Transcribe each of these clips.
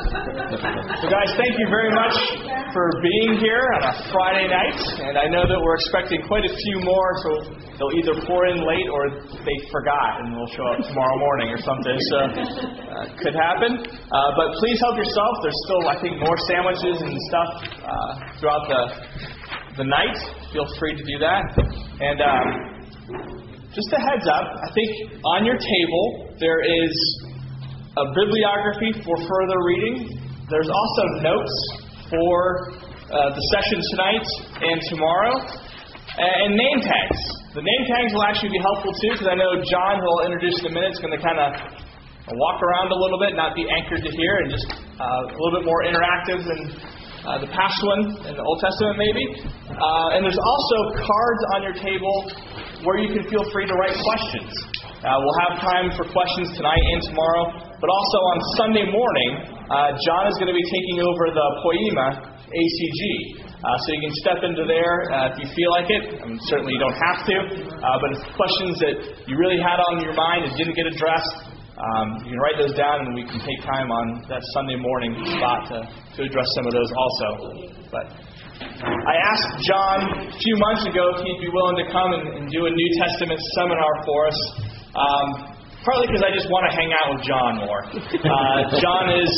So, guys, thank you very much for being here on a Friday night. And I know that we're expecting quite a few more, so they'll either pour in late or they forgot and will show up tomorrow morning or something. So, uh, could happen. Uh, but please help yourself. There's still, I think, more sandwiches and stuff uh, throughout the the night. Feel free to do that. And um, just a heads up, I think on your table there is a bibliography for further reading. There's also notes for uh, the session tonight and tomorrow, and name tags. The name tags will actually be helpful too, because I know John, who I'll introduce in a minute, is going to kind of walk around a little bit, not be anchored to here, and just uh, a little bit more interactive than uh, the past one in the Old Testament, maybe. Uh, and there's also cards on your table where you can feel free to write questions. Uh, we'll have time for questions tonight and tomorrow, but also on Sunday morning, uh, John is going to be taking over the Poema ACG. Uh, so you can step into there uh, if you feel like it. I mean, certainly you don't have to, uh, but if questions that you really had on your mind and didn't get addressed, um, you can write those down and we can take time on that Sunday morning spot to, to address some of those also. But I asked John a few months ago if he'd be willing to come and, and do a New Testament seminar for us. Um, partly because I just want to hang out with John more. Uh, John is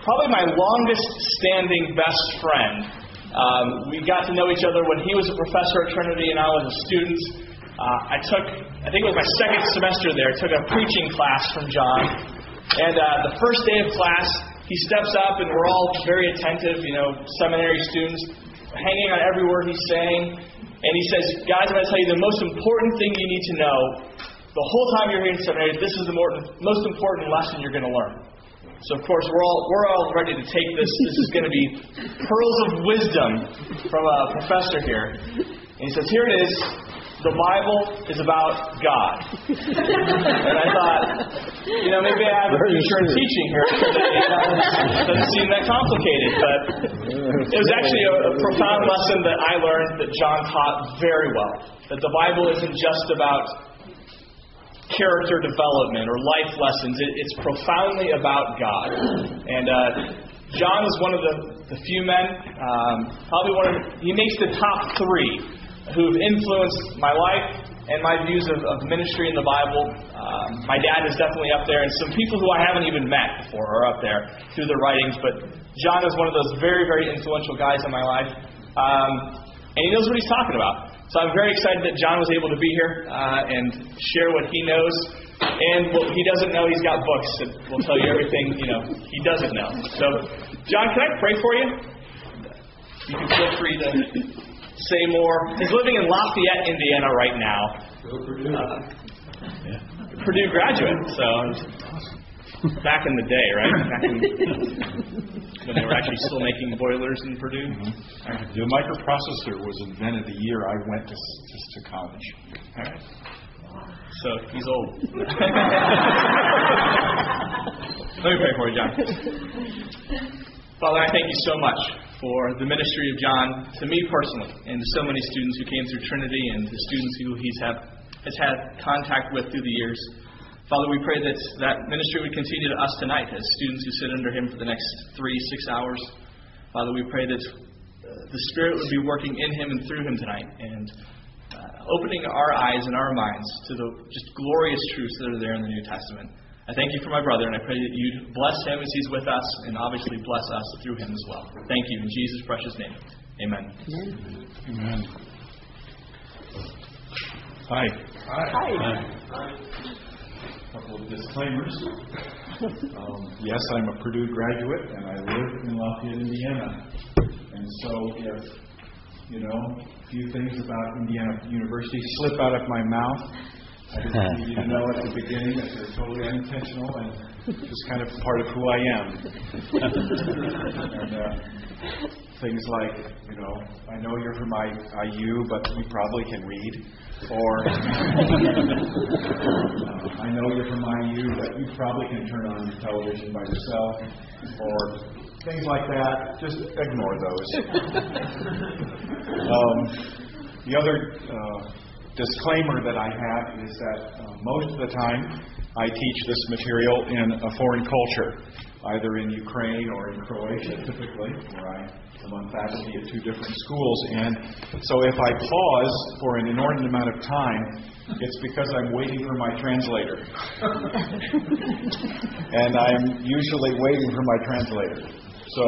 probably my longest standing best friend. Um, we got to know each other when he was a professor at Trinity and I was a student. Uh, I took, I think it was my second semester there, took a preaching class from John. And uh, the first day of class, he steps up and we're all very attentive, you know, seminary students, hanging on every word he's saying. And he says, Guys, I'm going to tell you the most important thing you need to know the whole time you're here in seminary, this is the more, most important lesson you're going to learn. So, of course, we're all, we're all ready to take this. This is going to be pearls of wisdom from a professor here. And he says, Here it is. The Bible is about God. and I thought, you know, maybe I have a future in teaching here it doesn't seem that complicated. But it was actually a, a profound lesson that I learned that John taught very well. That the Bible isn't just about character development or life lessons. It, it's profoundly about God. And uh, John is one of the, the few men, um, probably one of, he makes the top three who've influenced my life and my views of, of ministry in the Bible. Um, my dad is definitely up there, and some people who I haven't even met before are up there through their writings. But John is one of those very, very influential guys in my life. Um, and he knows what he's talking about. So I'm very excited that John was able to be here uh, and share what he knows. And what he doesn't know, he's got books that will tell you everything you know he doesn't know. So, John, can I pray for you? You can feel free to say more. He's living in Lafayette, Indiana, right now. Uh, Purdue graduate, so back in the day, right? Back in, when they were actually still making boilers in Purdue. Mm-hmm. The microprocessor was invented the year I went to, to, to college. All right. So he's old. Let me pray for you, John. Father, I thank you so much for the ministry of John to me personally and to so many students who came through Trinity and the students who he's have, has had contact with through the years. Father, we pray that that ministry would continue to us tonight as students who sit under him for the next three, six hours. Father, we pray that uh, the Spirit would be working in him and through him tonight and uh, opening our eyes and our minds to the just glorious truths that are there in the New Testament. I thank you for my brother, and I pray that you'd bless him as he's with us and obviously bless us through him as well. Thank you in Jesus' precious name. Amen. Amen. Hi. Hi. Hi. A couple of disclaimers. Um, yes, I'm a Purdue graduate, and I live in Lafayette, Indiana. And so, if you know a few things about Indiana University slip out of my mouth, I just need you to know at the beginning that they're totally unintentional and just kind of part of who I am. and, uh, things like, you know, I know you're from IU, but you probably can read. Or, I know you're from IU, but you probably can turn on your television by yourself. Or things like that. Just ignore those. um, the other uh, disclaimer that I have is that uh, most of the time I teach this material in a foreign culture. either in Ukraine or in Croatia, typically, where I am on faculty at two different schools. And so if I pause for an inordinate amount of time, it's because I'm waiting for my translator. and I'm usually waiting for my translator. So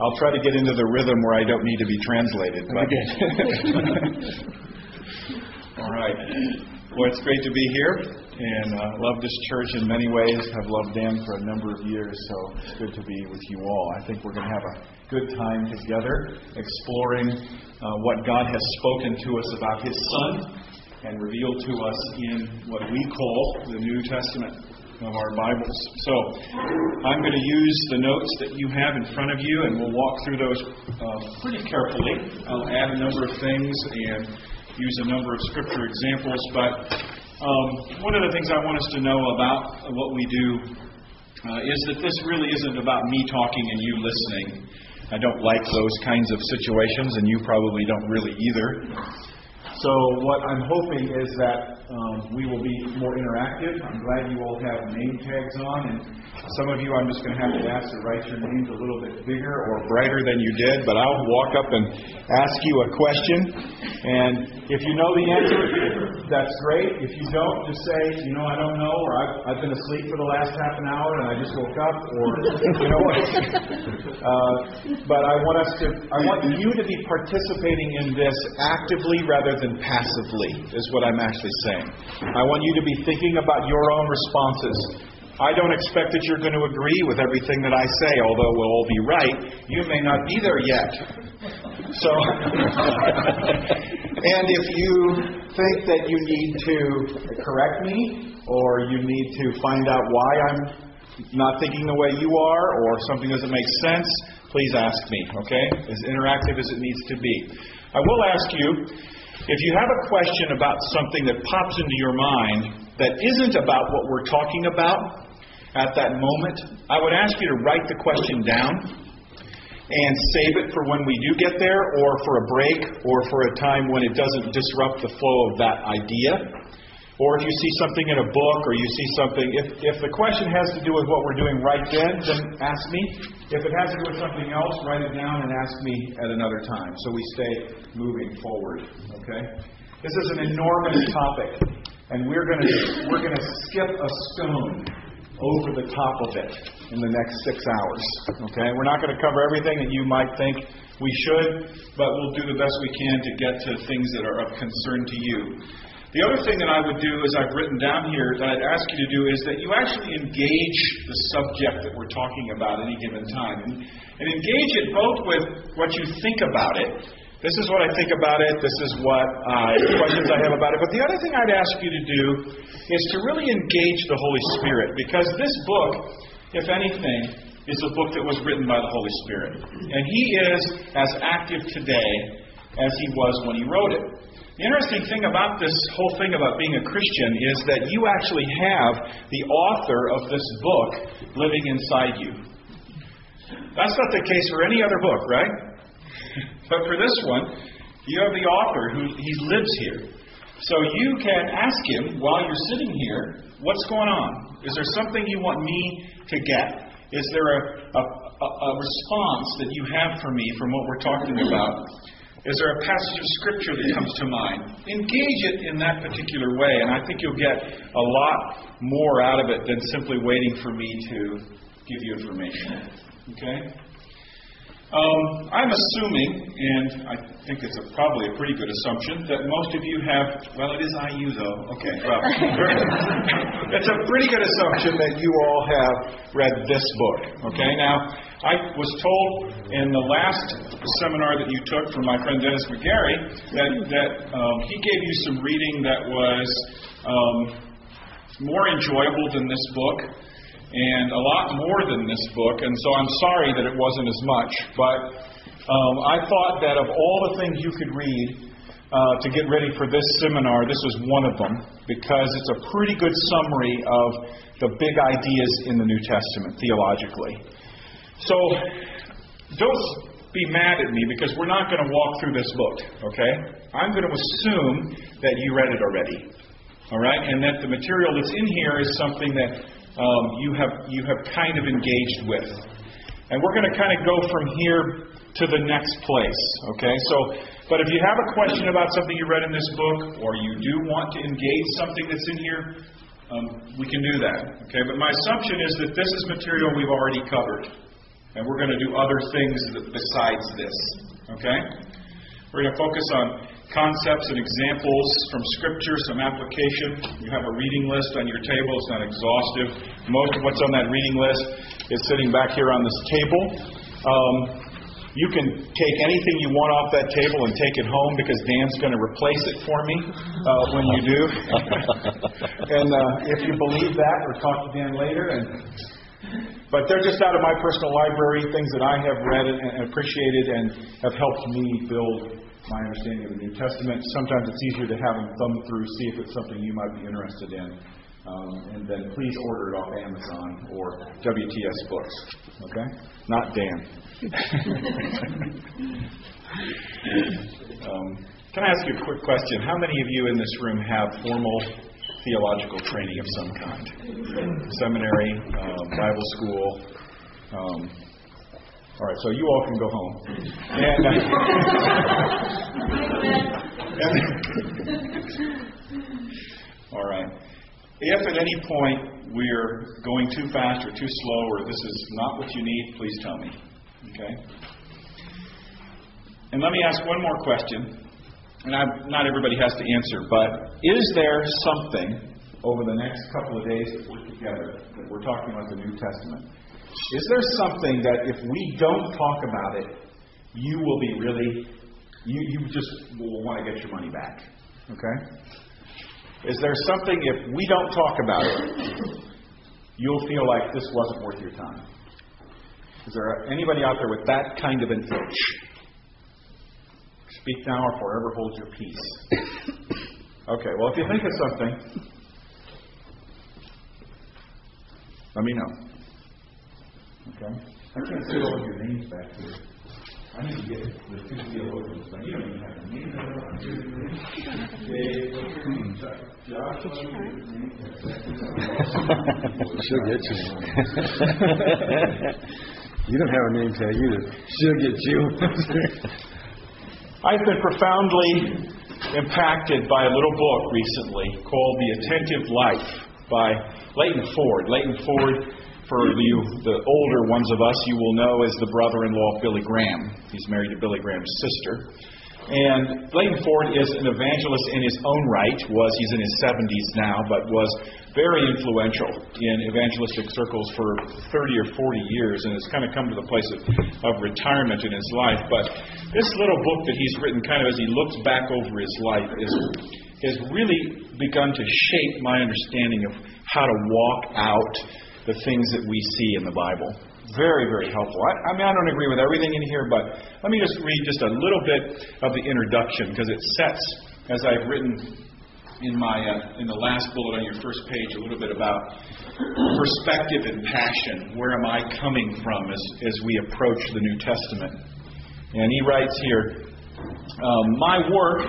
I'll try to get into the rhythm where I don't need to be translated. But All right. Well, it's great to be here and uh, love this church in many ways. I've loved Dan for a number of years, so it's good to be with you all. I think we're going to have a good time together exploring uh, what God has spoken to us about His Son and revealed to us in what we call the New Testament of our Bibles. So I'm going to use the notes that you have in front of you, and we'll walk through those uh, pretty carefully. I'll add a number of things and use a number of scripture examples, but um, one of the things I want us to know about what we do uh, is that this really isn't about me talking and you listening. I don't like those kinds of situations, and you probably don't really either. So, what I'm hoping is that um, we will be more interactive. I'm glad you all have name tags on, and some of you I'm just going to have to ask to write your names a little bit bigger or brighter than you did, but I'll walk up and ask you a question. And if you know the answer, that's great. If you don't, just say, you know, I don't know, or I've, I've been asleep for the last half an hour and I just woke up, or you know what. Uh, but I want us to, I want you to be participating in this actively rather than passively, is what I'm actually saying. I want you to be thinking about your own responses. I don't expect that you're going to agree with everything that I say, although we'll all be right. You may not be there yet. So, and if you think that you need to correct me, or you need to find out why I'm not thinking the way you are, or something doesn't make sense, please ask me, okay? As interactive as it needs to be. I will ask you if you have a question about something that pops into your mind that isn't about what we're talking about at that moment, I would ask you to write the question down and save it for when we do get there, or for a break, or for a time when it doesn't disrupt the flow of that idea. Or if you see something in a book or you see something, if, if the question has to do with what we're doing right then, then ask me. If it has to do with something else, write it down and ask me at another time so we stay moving forward. Okay? This is an enormous topic, and we're going to we're going to skip a stone over the top of it in the next six hours. Okay? We're not going to cover everything that you might think we should, but we'll do the best we can to get to things that are of concern to you. The other thing that I would do, as I've written down here, that I'd ask you to do, is that you actually engage the subject that we're talking about any given time. And, and engage it both with what you think about it. This is what I think about it. This is what uh, questions I have about it. But the other thing I'd ask you to do is to really engage the Holy Spirit, because this book, if anything, is a book that was written by the Holy Spirit. And He is as active today as He was when He wrote it. The interesting thing about this whole thing about being a Christian is that you actually have the author of this book living inside you. That's not the case for any other book, right? but for this one, you have the author who he lives here. So you can ask him while you're sitting here, what's going on? Is there something you want me to get? Is there a, a, a response that you have for me from what we're talking about? Is there a passage of Scripture that comes to mind? Engage it in that particular way, and I think you'll get a lot more out of it than simply waiting for me to give you information. Okay? Um, I'm assuming, and I think it's a, probably a pretty good assumption, that most of you have, well, it is IU though. Okay, well, it's a pretty good assumption that you all have read this book. Okay, now, I was told in the last seminar that you took from my friend Dennis McGarry that, that um, he gave you some reading that was um, more enjoyable than this book and a lot more than this book, and so I'm sorry that it wasn't as much. But um, I thought that of all the things you could read uh, to get ready for this seminar, this was one of them because it's a pretty good summary of the big ideas in the New Testament theologically. So don't be mad at me because we're not going to walk through this book, okay? I'm going to assume that you read it already. All right? And that the material that's in here is something that um, you have you have kind of engaged with. And we're going to kind of go from here to the next place. Okay? So, but if you have a question about something you read in this book, or you do want to engage something that's in here, um, we can do that. Okay? But my assumption is that this is material we've already covered. And we're going to do other things besides this. Okay? We're going to focus on concepts and examples from Scripture, some application. You have a reading list on your table. It's not exhaustive. Most of what's on that reading list is sitting back here on this table. Um, you can take anything you want off that table and take it home because Dan's going to replace it for me uh, when you do. and uh, if you believe that, or talk to Dan later. And but they're just out of my personal library, things that I have read and appreciated and have helped me build my understanding of the New Testament. Sometimes it's easier to have them thumb through, see if it's something you might be interested in. Um, and then please order it off Amazon or WTS Books. Okay? Not Dan. um, can I ask you a quick question? How many of you in this room have formal theological training of some kind? Seminary, um, Bible school, um, all right, so you all can go home. And, uh, all right. If at any point we're going too fast or too slow or this is not what you need, please tell me. Okay? And let me ask one more question. And I, not everybody has to answer, but is there something over the next couple of days that we're together that we're talking about the New Testament? Is there something that if we don't talk about it, you will be really, you, you just will want to get your money back? Okay? Is there something, if we don't talk about it, you'll feel like this wasn't worth your time? Is there anybody out there with that kind of an itch? Speak now or forever hold your peace. Okay, well, if you think of something, let me know. Okay? I can't see all of your names back here. I need to get the two theologians, but you don't even have a name. Dave, Josh, She'll get you. you don't have a name tag either. She'll get you. I've been profoundly impacted by a little book recently called The Attentive Life by Leighton Ford. Leighton Ford for you, the older ones of us, you will know as the brother in law of Billy Graham. He's married to Billy Graham's sister. And Leighton Ford is an evangelist in his own right, was he's in his 70s now, but was very influential in evangelistic circles for 30 or 40 years and has kind of come to the place of, of retirement in his life. But this little book that he's written kind of as he looks back over his life is has really begun to shape my understanding of how to walk out the things that we see in the Bible. Very, very helpful. I, I mean, I don't agree with everything in here, but let me just read just a little bit of the introduction because it sets, as I've written in my uh, in the last bullet on your first page, a little bit about perspective and passion. Where am I coming from as as we approach the New Testament? And he writes here, um, my work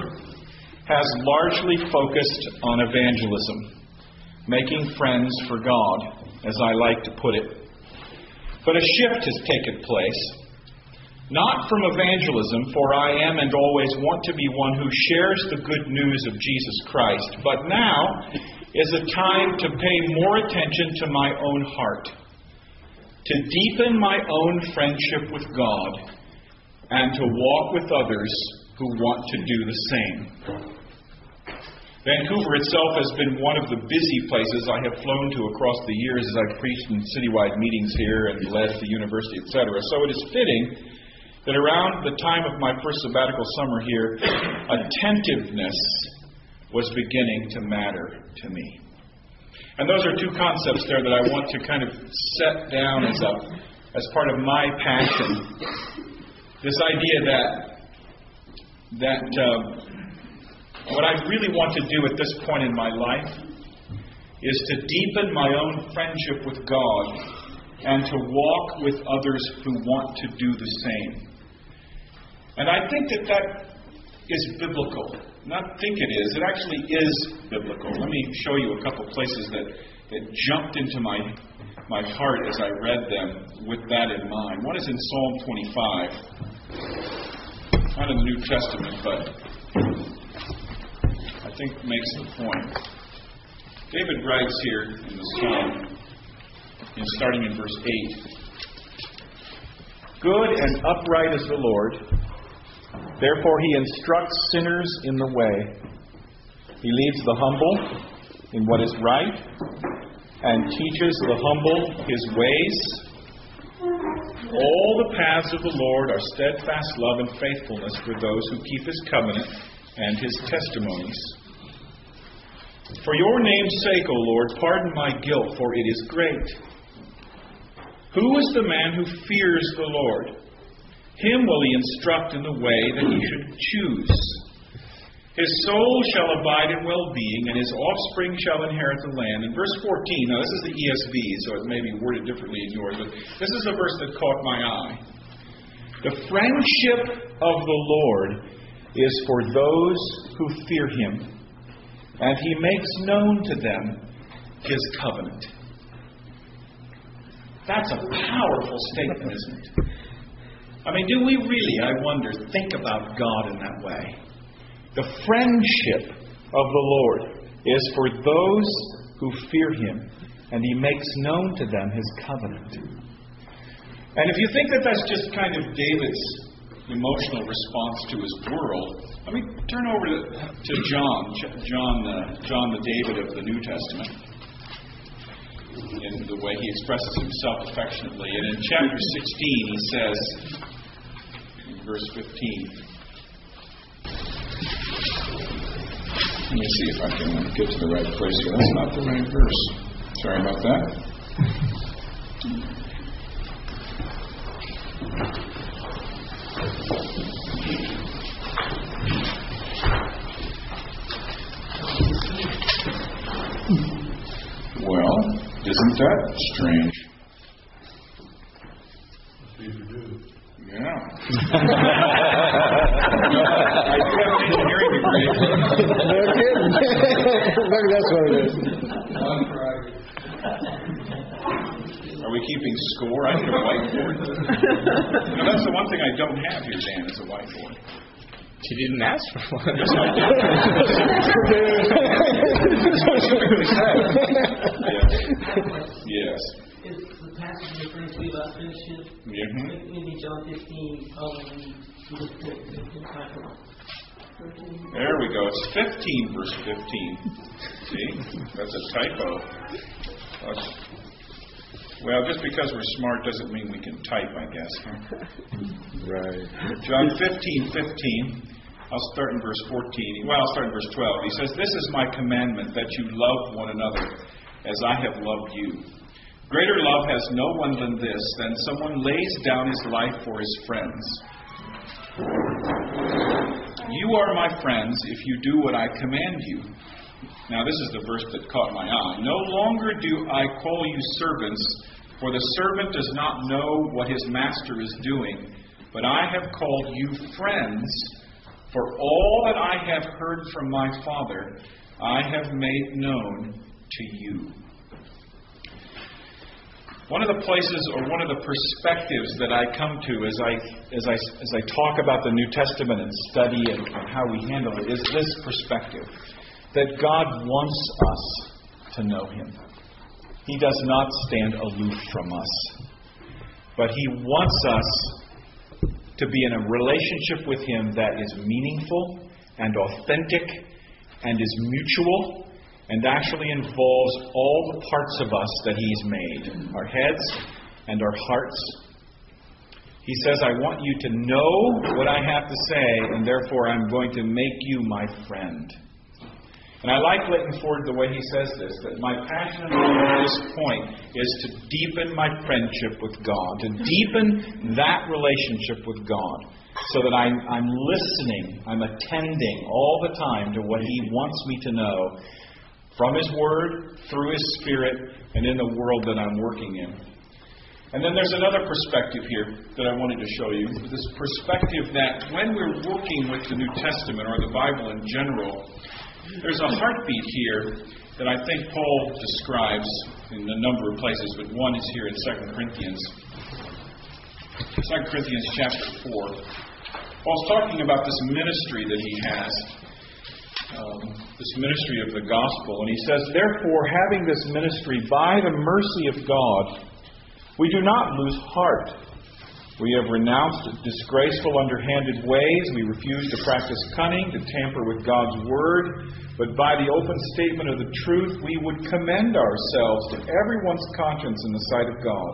has largely focused on evangelism, making friends for God as I like to put it. But a shift has taken place. Not from evangelism, for I am and always want to be one who shares the good news of Jesus Christ, but now is a time to pay more attention to my own heart, to deepen my own friendship with God, and to walk with others who want to do the same. Vancouver itself has been one of the busy places I have flown to across the years as I've preached in citywide meetings here and led the university, etc. So it is fitting that around the time of my first sabbatical summer here, attentiveness was beginning to matter to me. And those are two concepts there that I want to kind of set down as a as part of my passion. This idea that that uh, what I really want to do at this point in my life is to deepen my own friendship with God and to walk with others who want to do the same. And I think that that is biblical. Not think it is, it actually is biblical. Let me show you a couple places that, that jumped into my, my heart as I read them with that in mind. One is in Psalm 25, not in the New Testament, but think makes the point. David writes here in the Psalm, in starting in verse 8 Good and upright is the Lord, therefore he instructs sinners in the way. He leads the humble in what is right and teaches the humble his ways. All the paths of the Lord are steadfast love and faithfulness for those who keep his covenant and his testimonies. For your name's sake, O Lord, pardon my guilt, for it is great. Who is the man who fears the Lord? Him will he instruct in the way that he should choose. His soul shall abide in well being, and his offspring shall inherit the land. In verse 14, now this is the ESV, so it may be worded differently in yours, but this is a verse that caught my eye. The friendship of the Lord is for those who fear him, and he makes known to them his covenant. That's a powerful statement, isn't it? I mean, do we really, I wonder, think about God in that way? The friendship of the Lord is for those who fear him, and he makes known to them his covenant. And if you think that that's just kind of David's emotional response to his world, let me turn over to, to John, John, uh, John the David of the New Testament, in the way he expresses himself affectionately. And in chapter 16, he says, verse 15, Let me see if I can get to the right place here. That's not the right verse. Sorry about that. Well, isn't that strange? Yeah. I do have an engineering degree. No kidding. Maybe that's what it is. Are we keeping score? I need a whiteboard. you know, that's the one thing I don't have here, Dan, is a whiteboard. She didn't ask for one. Yes, I did. Yes. yes. Is the passage referring to about friendship? Mhm. Maybe John 15, probably. There we go. It's 15, verse 15. See? That's a typo. That's, well, just because we're smart doesn't mean we can type, I guess. Right. John 15, 15. I'll start in verse 14. Well, I'll start in verse 12. He says, This is my commandment, that you love one another as I have loved you. Greater love has no one than this, than someone lays down his life for his friends. You are my friends if you do what I command you. Now, this is the verse that caught my eye. No longer do I call you servants, for the servant does not know what his master is doing, but I have called you friends, for all that I have heard from my Father I have made known to you. One of the places or one of the perspectives that I come to as I, as I, as I talk about the New Testament and study and, and how we handle it is this perspective that God wants us to know Him. He does not stand aloof from us, but He wants us to be in a relationship with Him that is meaningful and authentic and is mutual and actually involves all the parts of us that He's made our heads and our hearts. He says, I want you to know what I have to say, and therefore I'm going to make you my friend. And I like Leighton Ford the way he says this that my passion at this point is to deepen my friendship with God, to deepen that relationship with God, so that I'm, I'm listening, I'm attending all the time to what He wants me to know from His Word, through His Spirit, and in the world that I'm working in. And then there's another perspective here that I wanted to show you. This perspective that when we're working with the New Testament or the Bible in general, There's a heartbeat here that I think Paul describes in a number of places, but one is here in 2 Corinthians. 2 Corinthians chapter 4. Paul's talking about this ministry that he has, um, this ministry of the gospel, and he says, Therefore, having this ministry by the mercy of God, we do not lose heart. We have renounced disgraceful, underhanded ways. We refuse to practice cunning, to tamper with God's word. But by the open statement of the truth, we would commend ourselves to everyone's conscience in the sight of God.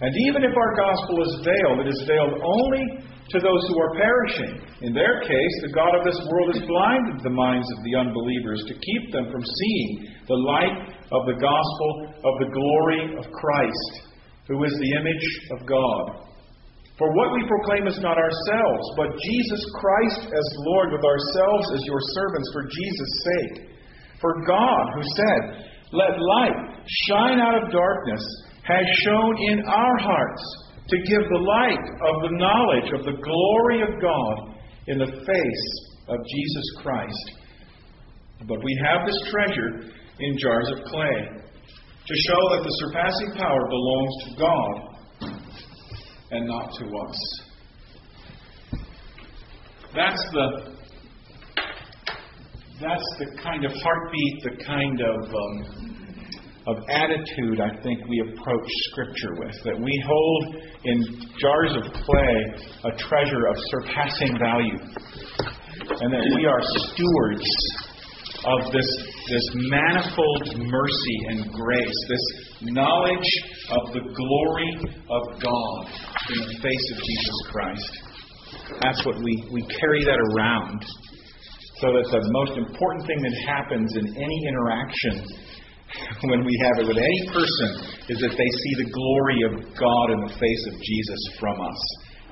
And even if our gospel is veiled, it is veiled only to those who are perishing. In their case, the God of this world has blinded the minds of the unbelievers to keep them from seeing the light of the gospel of the glory of Christ, who is the image of God. For what we proclaim is not ourselves, but Jesus Christ as Lord, with ourselves as your servants for Jesus' sake. For God, who said, Let light shine out of darkness, has shown in our hearts to give the light of the knowledge of the glory of God in the face of Jesus Christ. But we have this treasure in jars of clay to show that the surpassing power belongs to God and not to us. That's the that's the kind of heartbeat, the kind of um, of attitude I think we approach Scripture with. That we hold in jars of clay a treasure of surpassing value. And that we are stewards of this, this manifold mercy and grace, this knowledge of the glory of God in the face of Jesus Christ. That's what we, we carry that around so that the most important thing that happens in any interaction when we have it with any person is that they see the glory of God in the face of Jesus from us.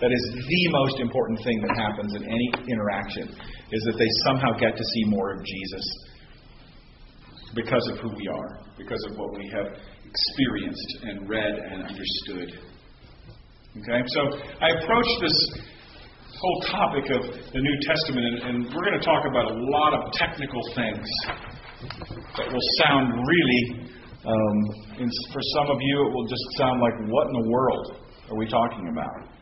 That is the most important thing that happens in any interaction, is that they somehow get to see more of Jesus because of who we are, because of what we have experienced and read and understood. Okay? So I approach this whole topic of the New Testament, and, and we're going to talk about a lot of technical things that will sound really, um, for some of you, it will just sound like, what in the world are we talking about?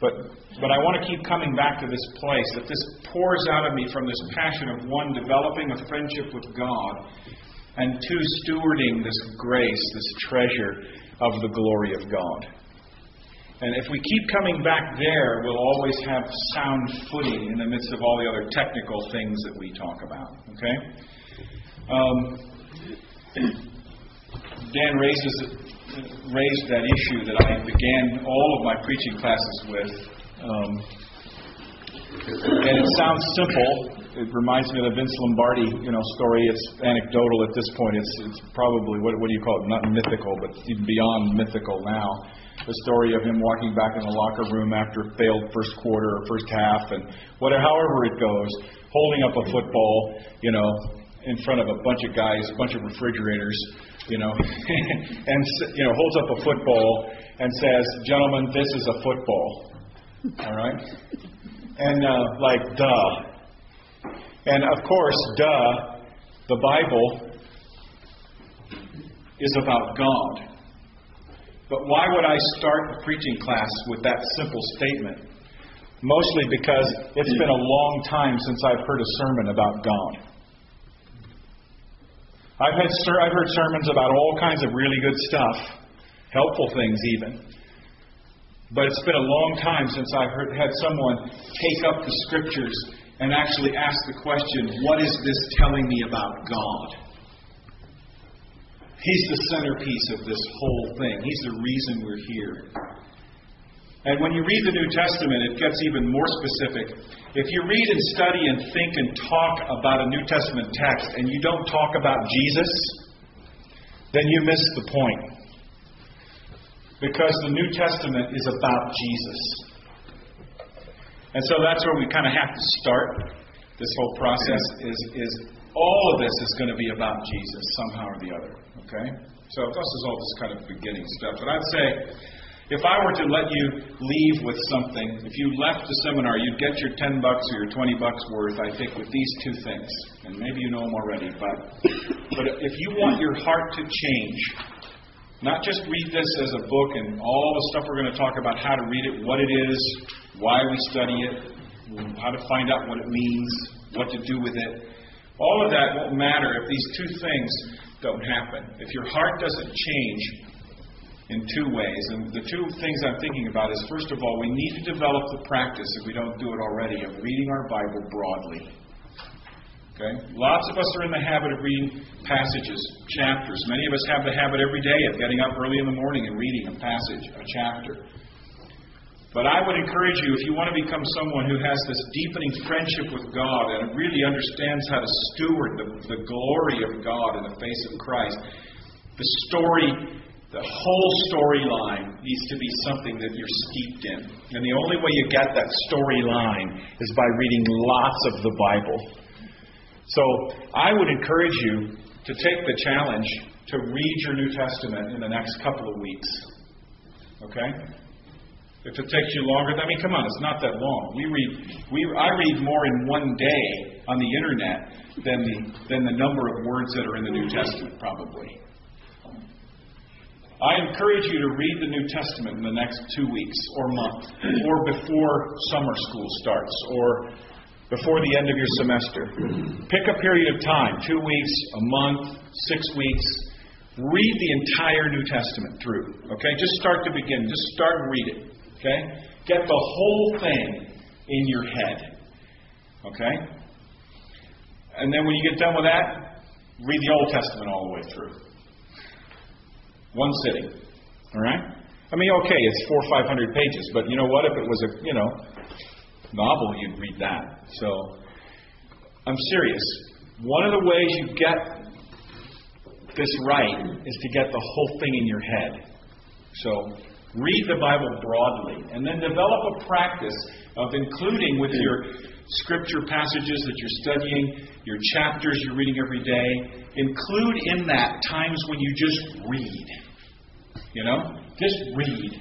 But, but I want to keep coming back to this place that this pours out of me from this passion of one, developing a friendship with God, and two, stewarding this grace, this treasure of the glory of God. And if we keep coming back there, we'll always have sound footing in the midst of all the other technical things that we talk about. Okay? Um, Dan raises, raised that issue that I began all of my preaching classes with. Um, and it sounds simple. It reminds me of the Vince Lombardi, you know, story. It's anecdotal at this point. It's, it's probably what, what do you call it? Not mythical, but even beyond mythical now. The story of him walking back in the locker room after failed first quarter or first half, and whatever, however it goes, holding up a football, you know, in front of a bunch of guys, a bunch of refrigerators, you know, and you know holds up a football and says, "Gentlemen, this is a football." All right, and uh, like duh, and of course, duh, the Bible is about God. But why would I start a preaching class with that simple statement? Mostly because it's been a long time since I've heard a sermon about God. I've, had, I've heard sermons about all kinds of really good stuff, helpful things even. But it's been a long time since I've heard, had someone take up the scriptures and actually ask the question, what is this telling me about God? He's the centerpiece of this whole thing. He's the reason we're here. And when you read the New Testament, it gets even more specific. If you read and study and think and talk about a New Testament text and you don't talk about Jesus, then you miss the point. Because the New Testament is about Jesus. And so that's where we kind of have to start this whole process is, is all of this is going to be about Jesus somehow or the other. Okay? So this is all just kind of beginning stuff. But I'd say If I were to let you leave with something, if you left the seminar, you'd get your 10 bucks or your 20 bucks worth, I think, with these two things. And maybe you know them already, but, but if you want your heart to change, not just read this as a book and all the stuff we're going to talk about, how to read it, what it is, why we study it, how to find out what it means, what to do with it. All of that won't matter if these two things don't happen. If your heart doesn't change, in two ways. And the two things I'm thinking about is first of all, we need to develop the practice, if we don't do it already, of reading our Bible broadly. Okay? Lots of us are in the habit of reading passages, chapters. Many of us have the habit every day of getting up early in the morning and reading a passage, a chapter. But I would encourage you, if you want to become someone who has this deepening friendship with God and really understands how to steward the, the glory of God in the face of Christ, the story the whole storyline needs to be something that you're steeped in. And the only way you get that storyline is by reading lots of the Bible. So I would encourage you to take the challenge to read your New Testament in the next couple of weeks. Okay? If it takes you longer, I mean, come on, it's not that long. We read, we, I read more in one day on the internet than the, than the number of words that are in the New Testament, probably. I encourage you to read the New Testament in the next two weeks or month, or before summer school starts, or before the end of your semester. Pick a period of time two weeks, a month, six weeks. Read the entire New Testament through. Okay? Just start to begin. Just start and read it. Okay? Get the whole thing in your head. Okay? And then when you get done with that, read the Old Testament all the way through. One sitting. All right? I mean, okay, it's four or five hundred pages, but you know what? If it was a, you know, novel, you'd read that. So, I'm serious. One of the ways you get this right is to get the whole thing in your head. So, read the Bible broadly, and then develop a practice of including with your scripture passages that you're studying, your chapters you're reading every day, include in that times when you just read. You know? Just read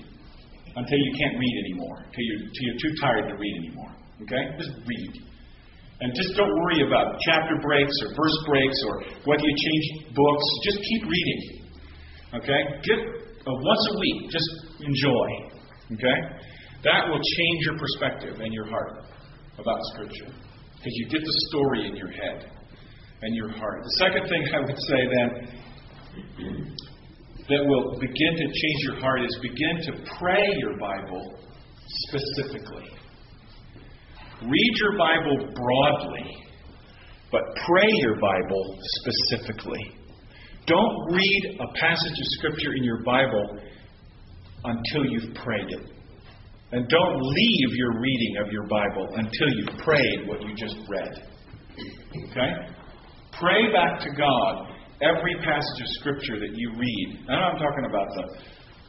until you can't read anymore, until you're, until you're too tired to read anymore. Okay? Just read. And just don't worry about chapter breaks or verse breaks or whether you change books. Just keep reading. Okay? Get uh, once a week. Just enjoy. Okay? That will change your perspective and your heart about Scripture. Because you get the story in your head and your heart. The second thing I would say then that will begin to change your heart is begin to pray your Bible specifically. Read your Bible broadly, but pray your Bible specifically. Don't read a passage of Scripture in your Bible until you've prayed it. And don't leave your reading of your Bible until you've prayed what you just read. Okay? Pray back to God every passage of Scripture that you read, and I'm talking about the,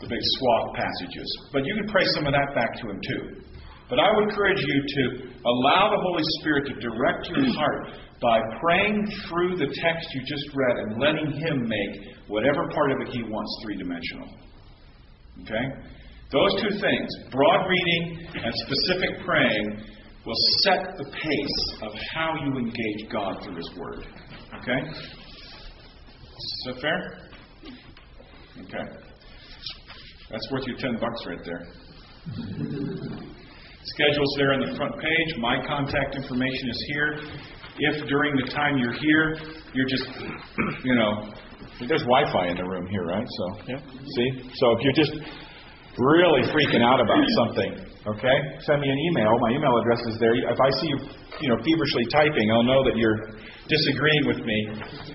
the big swath passages, but you can pray some of that back to Him too. But I would encourage you to allow the Holy Spirit to direct your heart by praying through the text you just read and letting Him make whatever part of it He wants three dimensional. Okay? Those two things, broad reading and specific praying, will set the pace of how you engage God through His Word. Okay? Is that fair? Okay. That's worth your 10 bucks right there. Schedule's there on the front page. My contact information is here. If during the time you're here, you're just, you know, there's Wi Fi in the room here, right? So, yeah. See? So if you're just really freaking out about something, okay, send me an email. My email address is there. If I see you, you know, feverishly typing, I'll know that you're disagreeing with me,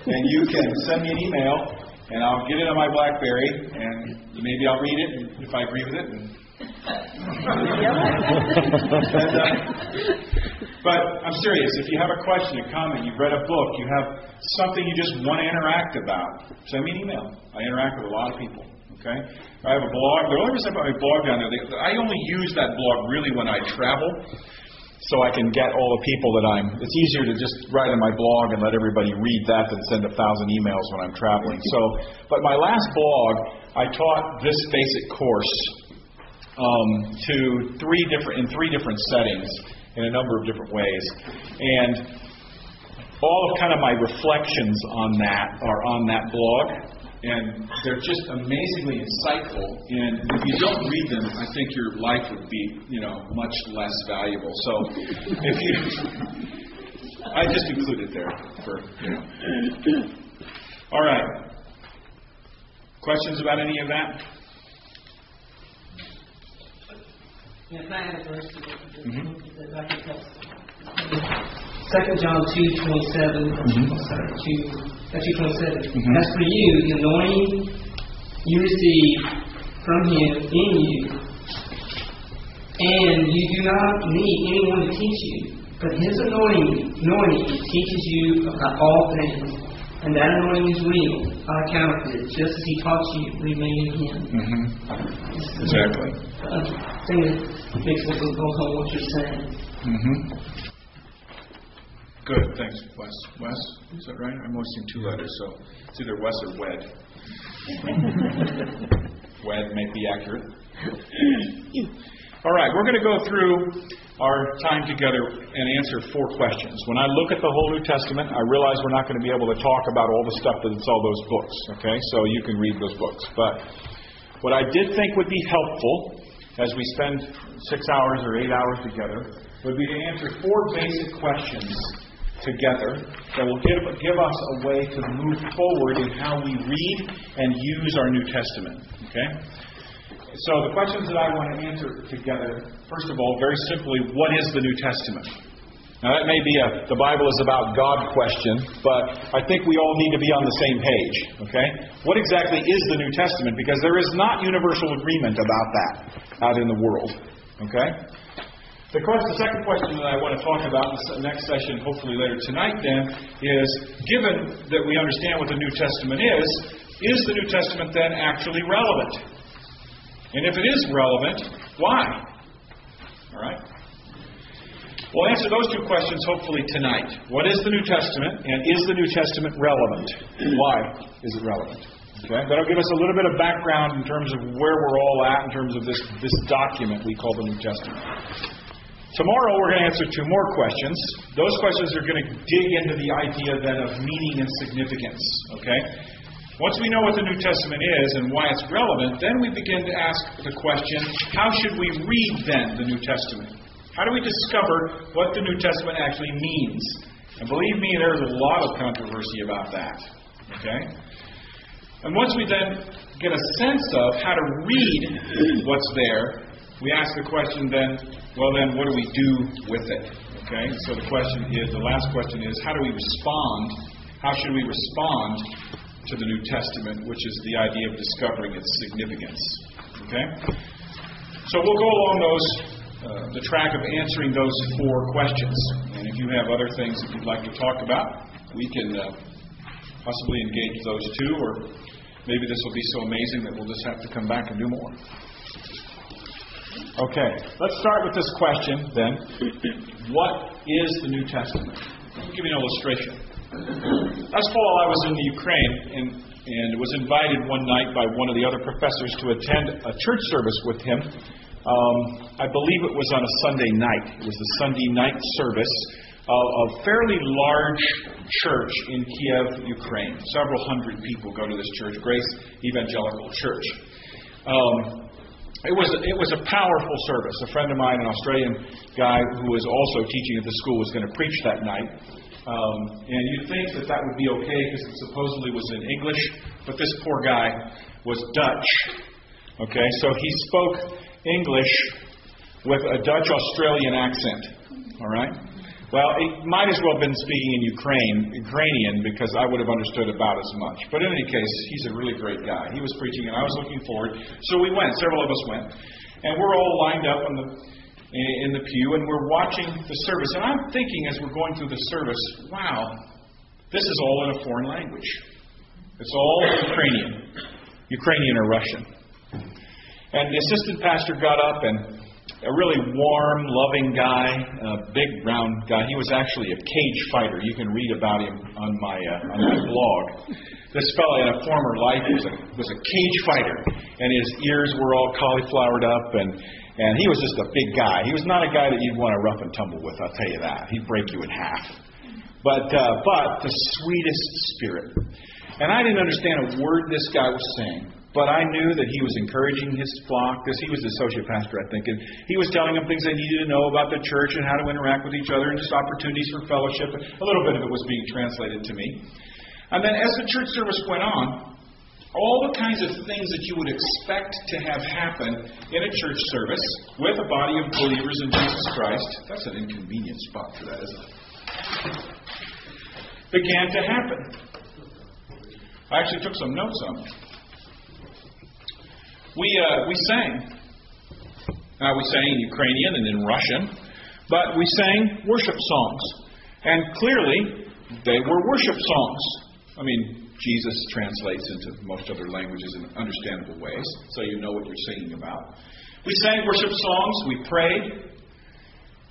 and you can send me an email, and I'll get it on my BlackBerry, and maybe I'll read it and if I agree with it. And, and, uh, but I'm serious. If you have a question, a comment, you've read a book, you have something you just want to interact about, send me an email. I interact with a lot of people. Okay, I have a blog. The only reason I have a blog down there, I only use that blog really when I travel so I can get all the people that I'm. It's easier to just write on my blog and let everybody read that than send a thousand emails when I'm traveling. So, but my last blog, I taught this basic course um, to three different in three different settings in a number of different ways, and all of kind of my reflections on that are on that blog. And they're just amazingly insightful. And if you don't read them, I think your life would be, you know, much less valuable. So, if you, I just included there for, you know. All right. Questions about any of that? Yes, I had a verse Mhm. that I. Second John two twenty seven. Mhm. Sorry, two uh, two twenty seven. Mhm. As for you, the anointing you receive from Him in you, and you do not need anyone to teach you, but His anointing, anointing teaches you about all things, and that anointing is real, counterfeit. Just as He taught you, remain in Him. Mm-hmm. Exactly. a thing that makes us go on what you're saying. Mm-hmm. Good, thanks, Wes. Wes, is that right? I'm wasting two letters, so it's either Wes or Wed. Wed may be accurate. All right, we're going to go through our time together and answer four questions. When I look at the whole New Testament, I realize we're not going to be able to talk about all the stuff that's all those books, okay? So you can read those books. But what I did think would be helpful as we spend six hours or eight hours together would be to answer four basic questions together that will give, give us a way to move forward in how we read and use our New Testament. Okay? So the questions that I want to answer together, first of all, very simply, what is the New Testament? Now that may be a the Bible is about God question, but I think we all need to be on the same page. Okay? What exactly is the New Testament? Because there is not universal agreement about that out in the world. Okay? The, question, the second question that I want to talk about in the next session, hopefully later tonight, then, is given that we understand what the New Testament is, is the New Testament then actually relevant? And if it is relevant, why? All right? We'll answer those two questions hopefully tonight. What is the New Testament, and is the New Testament relevant? Why is it relevant? Okay? That'll give us a little bit of background in terms of where we're all at in terms of this, this document we call the New Testament. Tomorrow we're going to answer two more questions. Those questions are going to dig into the idea then of meaning and significance. Okay? Once we know what the New Testament is and why it's relevant, then we begin to ask the question how should we read then the New Testament? How do we discover what the New Testament actually means? And believe me, there's a lot of controversy about that. Okay? And once we then get a sense of how to read what's there, we ask the question then, well, then, what do we do with it? Okay? So the question is, the last question is, how do we respond? How should we respond to the New Testament, which is the idea of discovering its significance? Okay? So we'll go along those, uh, the track of answering those four questions. And if you have other things that you'd like to talk about, we can uh, possibly engage those too, or maybe this will be so amazing that we'll just have to come back and do more. Okay, let's start with this question then. What is the New Testament? I'll give you an illustration. Last fall, I was in the Ukraine and, and was invited one night by one of the other professors to attend a church service with him. Um, I believe it was on a Sunday night. It was the Sunday night service of a fairly large church in Kiev, Ukraine. Several hundred people go to this church, Grace Evangelical Church. Um, it was, it was a powerful service. A friend of mine, an Australian guy who was also teaching at the school, was going to preach that night. Um, and you'd think that that would be okay because it supposedly was in English, but this poor guy was Dutch. Okay, so he spoke English with a Dutch Australian accent. All right? Well, he might as well have been speaking in Ukraine, Ukrainian because I would have understood about as much. But in any case, he's a really great guy. He was preaching, and I was looking forward. So we went. Several of us went, and we're all lined up in the in the pew, and we're watching the service. And I'm thinking as we're going through the service, wow, this is all in a foreign language. It's all Ukrainian, Ukrainian or Russian. And the assistant pastor got up and a really warm, loving guy, a big round guy. He was actually a cage fighter. You can read about him on my uh, on my blog. this fellow in a former life was a, was a cage fighter, and his ears were all cauliflowered up, and, and he was just a big guy. He was not a guy that you'd want to rough and tumble with, I'll tell you that. He'd break you in half. But, uh, but the sweetest spirit. And I didn't understand a word this guy was saying. But I knew that he was encouraging his flock because he was the associate pastor, I think, and he was telling them things they needed to know about the church and how to interact with each other and just opportunities for fellowship. A little bit of it was being translated to me. And then as the church service went on, all the kinds of things that you would expect to have happen in a church service with a body of believers in Jesus Christ. That's an inconvenient spot for that, isn't it? Began to happen. I actually took some notes on it we uh, we sang. Uh, we sang in Ukrainian and in Russian, but we sang worship songs, and clearly they were worship songs. I mean, Jesus translates into most other languages in understandable ways, so you know what you're singing about. We sang worship songs. We prayed.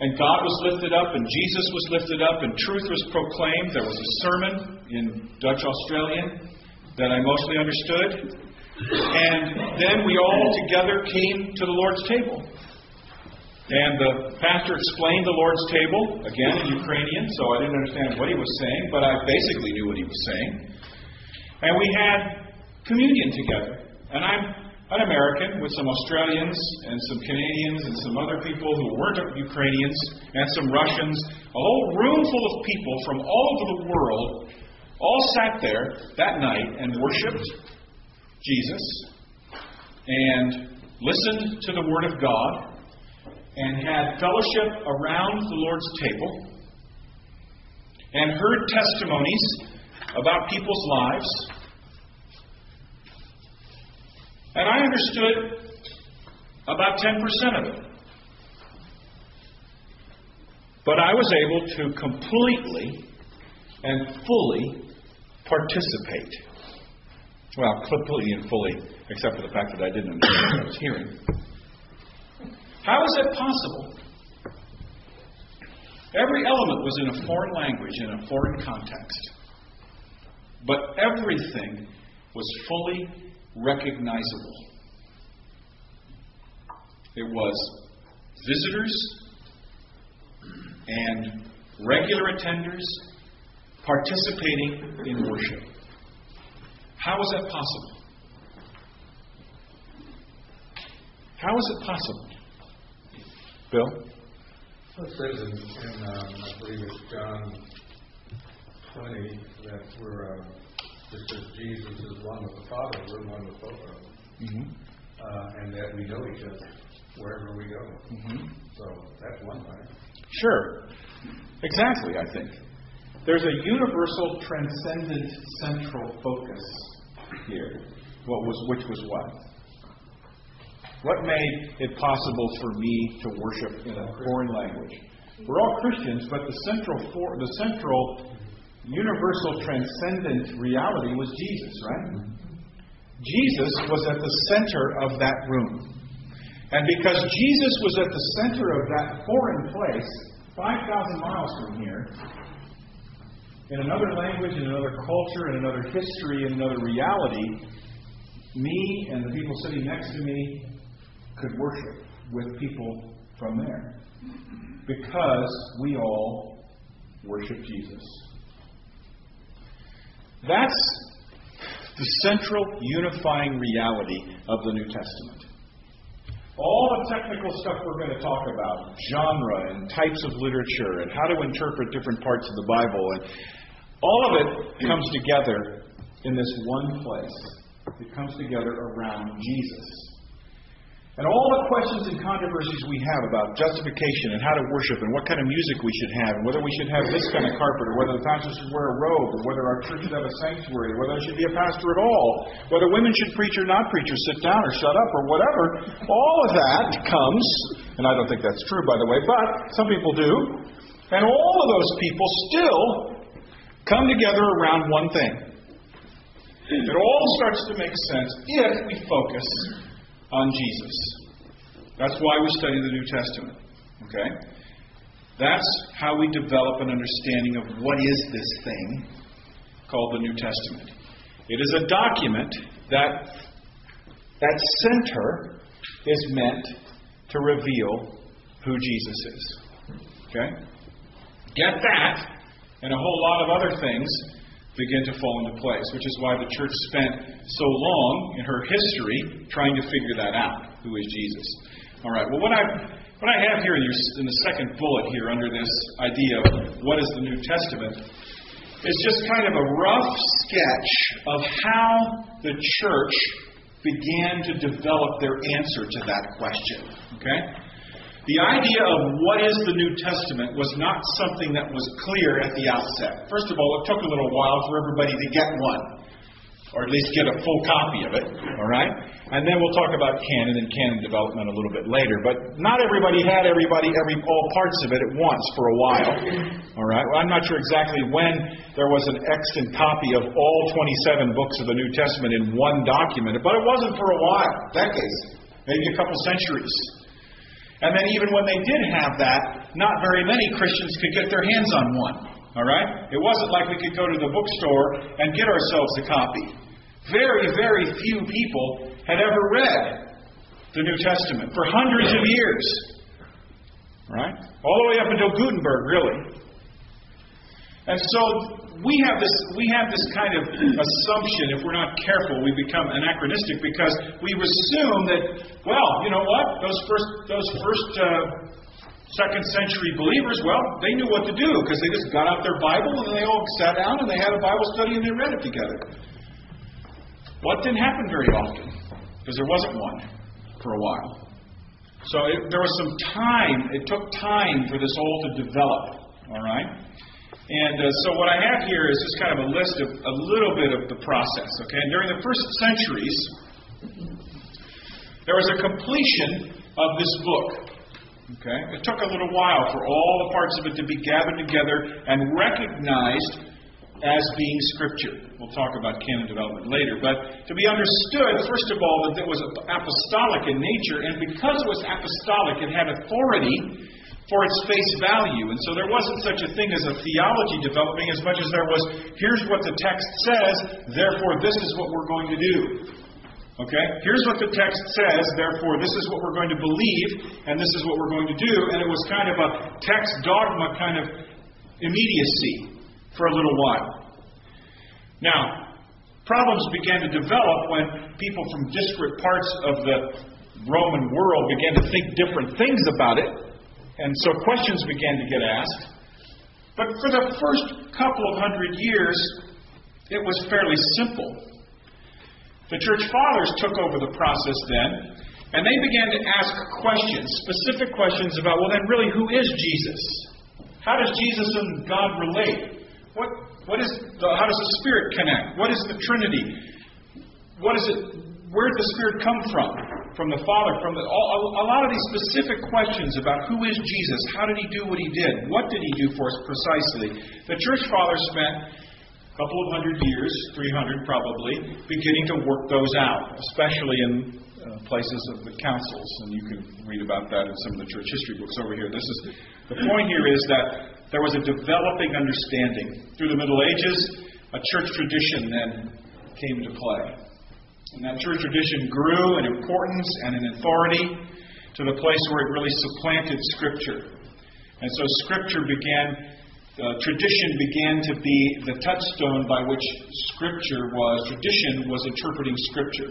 And God was lifted up, and Jesus was lifted up, and truth was proclaimed. There was a sermon in Dutch Australian that I mostly understood. And then we all together came to the Lord's table. And the pastor explained the Lord's table, again in Ukrainian, so I didn't understand what he was saying, but I basically knew what he was saying. And we had communion together. And I'm an American with some Australians and some Canadians and some other people who weren't Ukrainians and some Russians, a whole room full of people from all over the world all sat there that night and worshiped Jesus and listened to the Word of God and had fellowship around the Lord's table and heard testimonies about people's lives. And I understood about 10% of it. But I was able to completely and fully participate well, completely and fully, except for the fact that I didn't understand what I was hearing. How is that possible? Every element was in a foreign language, in a foreign context. But everything was fully recognizable. It was visitors and regular attenders participating in worship. How is that possible? How is it possible? Bill? It says in, in um, I believe it's John 20 that we're, uh, it says Jesus is one with the Father, we're one with both of them. Mm-hmm. Uh, and that we know each other wherever we go. Mm-hmm. So that's one thing. Sure. Exactly, I think. There's a universal, transcendent, central focus here. What was, which was what? What made it possible for me to worship in a foreign language? We're all Christians, but the central, for, the central, universal, transcendent reality was Jesus, right? Jesus was at the center of that room. And because Jesus was at the center of that foreign place, 5,000 miles from here, in another language, in another culture, in another history, in another reality, me and the people sitting next to me could worship with people from there. Because we all worship Jesus. That's the central unifying reality of the New Testament. All the technical stuff we're going to talk about, genre and types of literature and how to interpret different parts of the Bible and all of it comes together in this one place. It comes together around Jesus. And all the questions and controversies we have about justification and how to worship and what kind of music we should have and whether we should have this kind of carpet or whether the pastor should wear a robe or whether our church should have a sanctuary or whether there should be a pastor at all, whether women should preach or not preach or sit down or shut up or whatever, all of that comes, and I don't think that's true by the way, but some people do, and all of those people still come together around one thing. It all starts to make sense if we focus on Jesus. That's why we study the New Testament. Okay? That's how we develop an understanding of what is this thing called the New Testament. It is a document that that center is meant to reveal who Jesus is. Okay? Get that, and a whole lot of other things begin to fall into place, which is why the church spent so long in her history trying to figure that out. Who is Jesus? All right. Well, what I what I have here in, your, in the second bullet here under this idea of what is the New Testament is just kind of a rough sketch of how the church began to develop their answer to that question. Okay? The idea of what is the New Testament was not something that was clear at the outset. First of all, it took a little while for everybody to get one or at least get a full copy of it, all right? And then we'll talk about canon and canon development a little bit later. But not everybody had everybody, every all parts of it at once for a while, all right? Well, I'm not sure exactly when there was an extant copy of all 27 books of the New Testament in one document, but it wasn't for a while, decades, maybe a couple centuries. And then even when they did have that, not very many Christians could get their hands on one. All right? It wasn't like we could go to the bookstore and get ourselves a copy. Very, very few people had ever read the New Testament for hundreds of years. Right? All the way up until Gutenberg, really. And so we have this we have this kind of assumption if we're not careful we become anachronistic because we assume that well you know what those first those first uh, second century believers well they knew what to do because they just got out their Bible and they all sat down and they had a Bible study and they read it together. What didn't happen very often because there wasn't one for a while. So it, there was some time. It took time for this all to develop. All right. And uh, so what I have here is just kind of a list of a little bit of the process. Okay, and during the first centuries, there was a completion of this book. Okay, it took a little while for all the parts of it to be gathered together and recognized as being Scripture. We'll talk about canon development later. But to be understood, first of all, that it was apostolic in nature, and because it was apostolic, it had authority for its face value. And so there wasn't such a thing as a theology developing as much as there was, here's what the text says, therefore this is what we're going to do. Okay? Here's what the text says, therefore this is what we're going to believe, and this is what we're going to do. And it was kind of a text dogma kind of immediacy for a little while. Now, problems began to develop when people from disparate parts of the Roman world began to think different things about it. And so questions began to get asked. But for the first couple of hundred years, it was fairly simple. The church fathers took over the process then, and they began to ask questions, specific questions about, well, then, really, who is Jesus? How does Jesus and God relate? What, what is the, how does the Spirit connect? What is the Trinity? What is it? Where did the Spirit come from? From the Father, from the, all, a lot of these specific questions about who is Jesus, how did he do what he did, what did he do for us precisely. The church fathers spent a couple of hundred years, 300 probably, beginning to work those out, especially in uh, places of the councils, and you can read about that in some of the church history books over here. This is the point here is that there was a developing understanding through the Middle Ages. A church tradition then came into play. And that church tradition grew in importance and in authority to the place where it really supplanted Scripture. And so Scripture began, uh, tradition began to be the touchstone by which Scripture was, tradition was interpreting Scripture.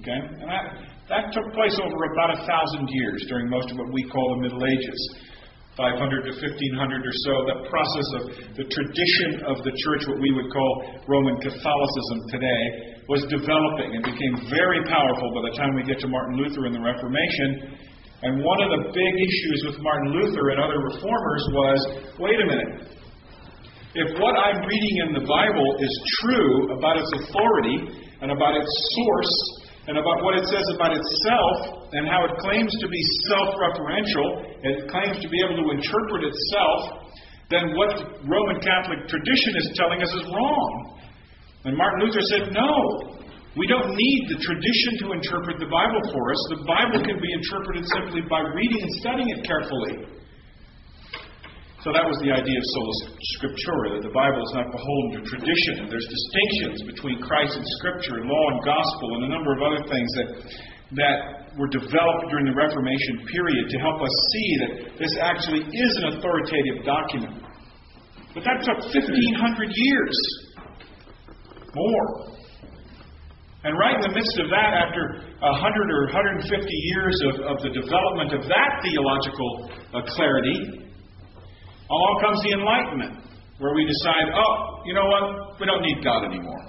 Okay? And that, that took place over about a thousand years during most of what we call the Middle Ages. 500 to 1500 or so, that process of the tradition of the church, what we would call Roman Catholicism today, was developing and became very powerful by the time we get to Martin Luther and the Reformation. And one of the big issues with Martin Luther and other reformers was wait a minute. If what I'm reading in the Bible is true about its authority and about its source and about what it says about itself and how it claims to be self referential, it claims to be able to interpret itself, then what Roman Catholic tradition is telling us is wrong. And Martin Luther said, no, we don't need the tradition to interpret the Bible for us. The Bible can be interpreted simply by reading and studying it carefully. So that was the idea of sola scriptura, that the Bible is not beholden to tradition, there's distinctions between Christ and Scripture, and law and gospel, and a number of other things that that were developed during the Reformation period to help us see that this actually is an authoritative document. But that took 1,500 years. More. And right in the midst of that, after 100 or 150 years of, of the development of that theological uh, clarity, along comes the Enlightenment, where we decide, oh, you know what? We don't need God anymore.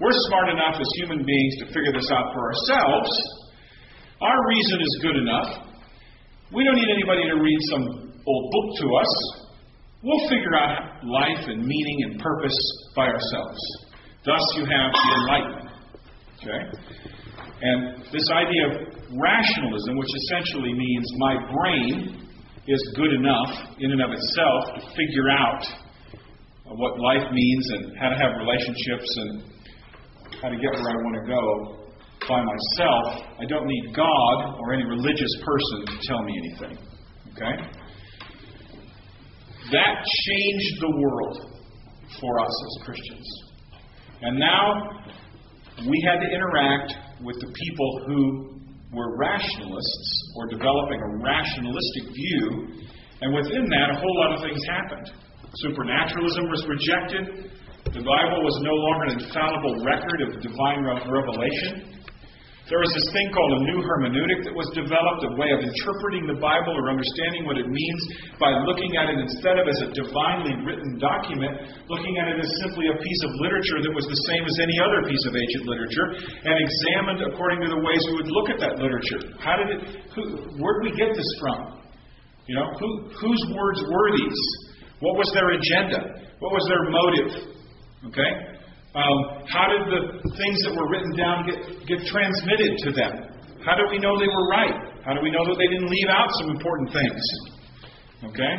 We're smart enough as human beings to figure this out for ourselves. Our reason is good enough. We don't need anybody to read some old book to us. We'll figure out life and meaning and purpose by ourselves. Thus, you have the Enlightenment. Okay? And this idea of rationalism, which essentially means my brain is good enough in and of itself to figure out what life means and how to have relationships and how to get where I want to go by myself. I don't need God or any religious person to tell me anything. Okay? That changed the world for us as Christians. And now we had to interact with the people who were rationalists or developing a rationalistic view, and within that, a whole lot of things happened. Supernaturalism was rejected. The Bible was no longer an infallible record of divine revelation. There was this thing called a new hermeneutic that was developed, a way of interpreting the Bible or understanding what it means by looking at it instead of as a divinely written document, looking at it as simply a piece of literature that was the same as any other piece of ancient literature, and examined according to the ways we would look at that literature. How did it? Who, where did we get this from? You know, who, whose words were these? What was their agenda? What was their motive? Okay? Um, how did the things that were written down get, get transmitted to them? How do we know they were right? How do we know that they didn't leave out some important things? Okay?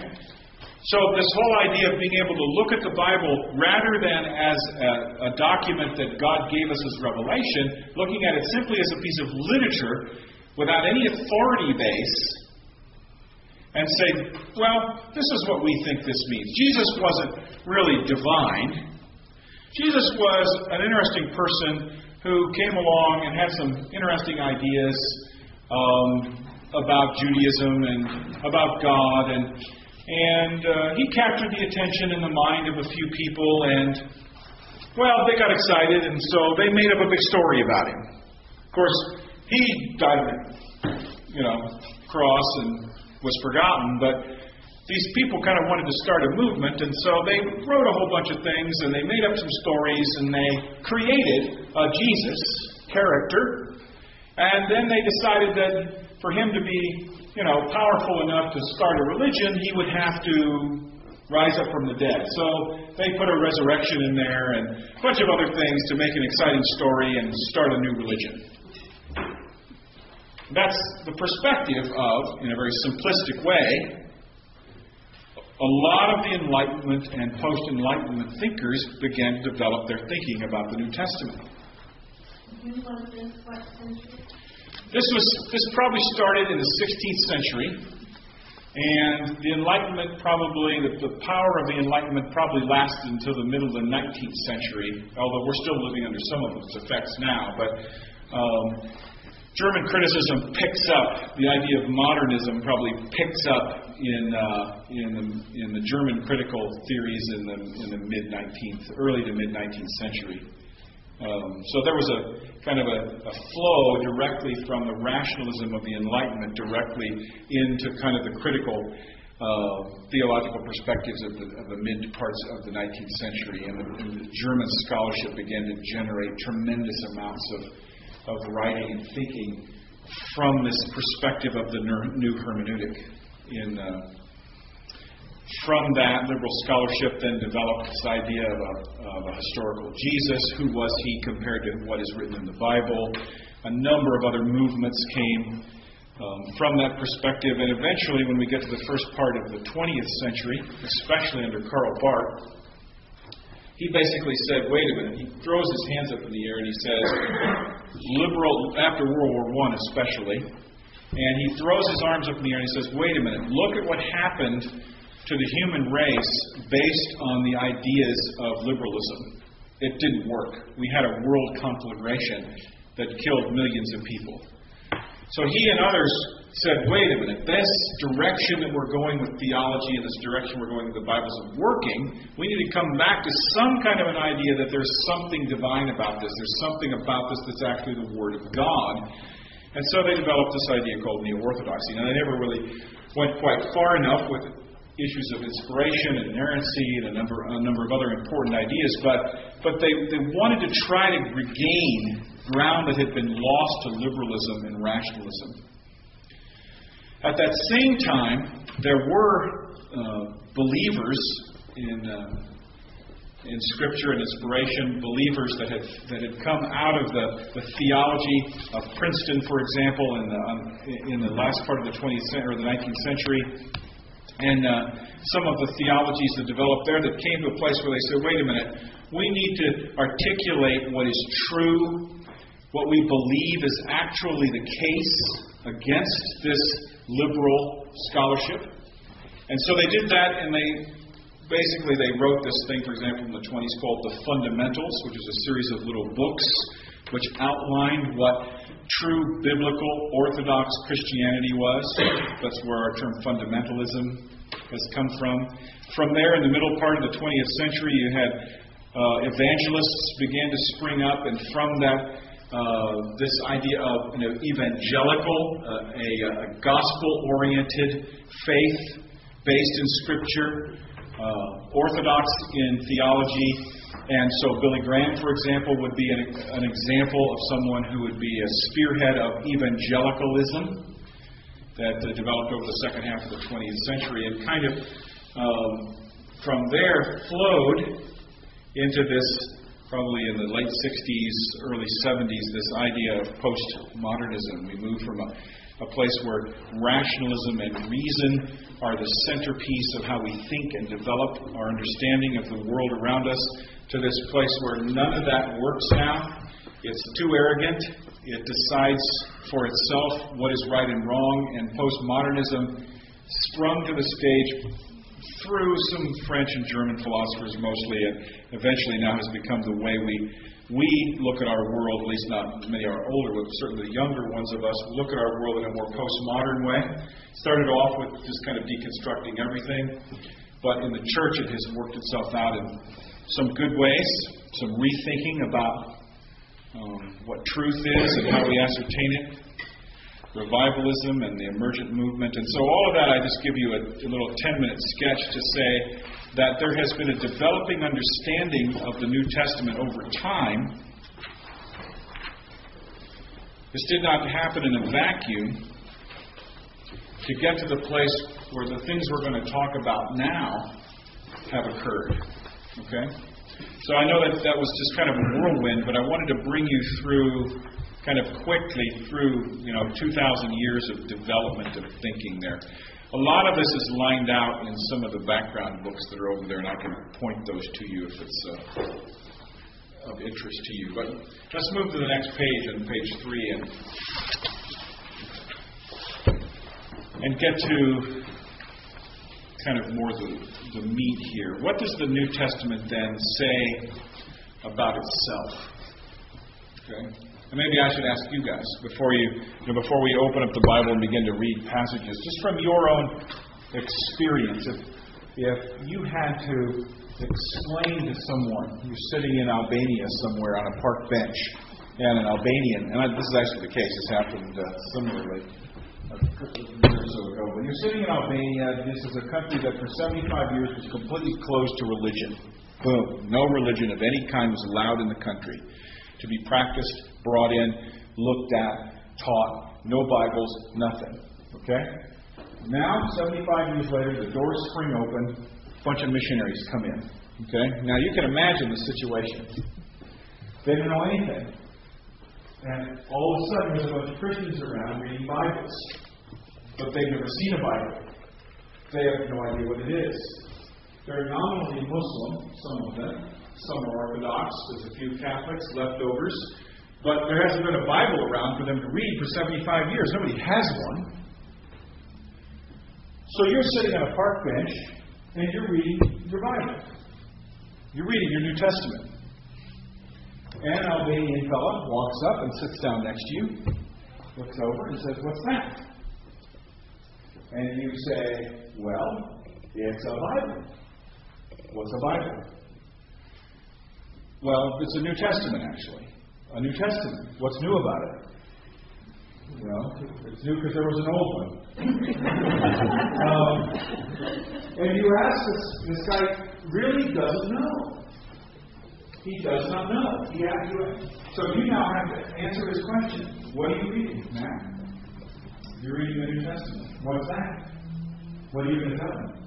So, this whole idea of being able to look at the Bible rather than as a, a, document that God gave us as revelation, looking at it simply as a piece of literature without any authority base, and say, well, this is what we think this means. Jesus wasn't really divine. Jesus was an interesting person who came along and had some interesting ideas um, about Judaism and about God, and and uh, he captured the attention and the mind of a few people, and well, they got excited, and so they made up a big story about him. Of course, he died on you know cross and was forgotten, but these people kind of wanted to start a movement, and so they wrote a whole bunch of things and they made up some stories and they created a Jesus character. And then they decided that for him to be, you know, powerful enough to start a religion, he would have to rise up from the dead. So they put a resurrection in there and a bunch of other things to make an exciting story and start a new religion. That's the perspective of, in a very simplistic way, a lot of the Enlightenment and post Enlightenment thinkers began to develop their thinking about the New Testament. This was this probably started in the 16th century, and the Enlightenment probably the, the power of the Enlightenment probably lasted until the middle of the 19th century. Although we're still living under some of its effects now, but um, German criticism picks up the idea of modernism probably picks up in uh, in the in the German critical theories in the in the mid 19th, early to mid 19th century. Um, so there was a kind of a, a, flow directly from the rationalism of the Enlightenment directly into kind of the critical uh, theological perspectives of the, of the, mid parts of the 19th century, and the, and the German scholarship began to generate tremendous amounts of of writing and thinking from this perspective of the new hermeneutic. In uh, from that, liberal scholarship then developed this idea of a, of a historical Jesus. Who was he compared to what is written in the Bible? A number of other movements came um, from that perspective, and eventually, when we get to the first part of the 20th century, especially under Karl Barth, he basically said, wait a minute. He throws his hands up in the air and he says, liberal, after World War I especially, and he throws his arms up in the air and he says, wait a minute, look at what happened to the human race based on the ideas of liberalism. It didn't work. We had a world conflagration that killed millions of people. So he and others said, wait a minute, this direction that we're going with theology and this direction we're going with the Bible isn't working. We need to come back to some kind of an idea that there's something divine about this. There's something about this that's actually the Word of God. And so they developed this idea called neo orthodoxy. Now, they never really went quite far enough with issues of inspiration and inerrancy and a number, a number of other important ideas, but, but they, they wanted to try to regain ground that had been lost to liberalism and rationalism. At that same time, there were uh, believers in, uh, in Scripture and inspiration, believers that had, that had come out of the, the theology of Princeton, for example, in the, um, in the last part of the 20th century, or the 19th century, and uh, some of the theologies that developed there that came to a place where they said, wait a minute, we need to articulate what is true, what we believe is actually the case against this liberal scholarship. And so they did that, and they basically they wrote this thing, for example, in the 20s called the Fundamentals, which is a series of little books which outlined what true biblical Orthodox Christianity was. That's where our term fundamentalism has come from. From there, in the middle part of the 20th century, you had uh, evangelists began to spring up, and from that uh, this idea of you know, evangelical, uh, a, a gospel oriented faith based in Scripture, uh, orthodox in theology. And so, Billy Graham, for example, would be an, an example of someone who would be a spearhead of evangelicalism that uh, developed over the second half of the 20th century, and kind of um, from there flowed into this probably in the late 60s, early 70s, this idea of postmodernism. We moved from a, a place where rationalism and reason are the centerpiece of how we think and develop our understanding of the world around us to this place where none of that works now. It's too arrogant. It decides for itself what is right and wrong, and postmodernism sprung to the stage through some French and German philosophers mostly, and eventually now has become the way we we look at our world. At least not many are older, but certainly the younger ones of us look at our world in a more postmodern way. Started off with just kind of deconstructing everything, but in the church it has worked itself out in some good ways, some rethinking about um, what truth is and how we ascertain it revivalism and the emergent movement. And so, all of that, I just give you a, a little 10 minute sketch to say that there has been a developing understanding of the New Testament over time. This did not happen in a vacuum. To get to the place where the things we're going to talk about now have occurred. Okay? So I know that that was just kind of a whirlwind, but I wanted to bring you through kind of quickly through, you know, 2,000 years of development of thinking there. A lot of this is lined out in some of the background books that are over there, and I can point those to you if it's uh, of interest to you. But let's move to the next page, on page three, and and get to kind of more the, the meat here. What does the New Testament then say about itself? Okay. And maybe I should ask you guys before you, you know, before we open up the Bible and begin to read passages, just from your own experience, if, if you had to explain to someone you're sitting in Albania somewhere on a park bench, and an Albanian, and I, this is actually the case, this happened uh, similarly a so ago. When you're sitting in Albania, this is a country that for 75 years was completely closed to religion. Boom. No religion of any kind was allowed in the country to be practiced brought in, looked at, taught, no Bibles, nothing. Okay? Now, 75 years later, the doors spring open, a bunch of missionaries come in. Okay? Now, you can imagine the situation. They don't know anything. And all of a sudden, there's a bunch of Christians around reading Bibles. But they've never seen a Bible. They have no idea what it is. They're nominally Muslim, some of them. Some Orthodox. There's a few Catholics, leftovers. But there hasn't been a Bible around for them to read for 75 years. Nobody has one. So you're sitting on a park bench and you're reading your Bible. You're reading your New Testament. And Albanian fellow walks up and sits down next to you, looks over and says, What's that? And you say, Well, it's a Bible. What's a Bible? Well, it's a New Testament, actually. A New Testament. What's new about it? Well, it's new because there was an old one. um, and you ask this, this guy really doesn't know. He does not know. He has to, so you now have to answer his question. What are you reading, Matt? You're reading the New Testament. What's that? What are you going to tell him?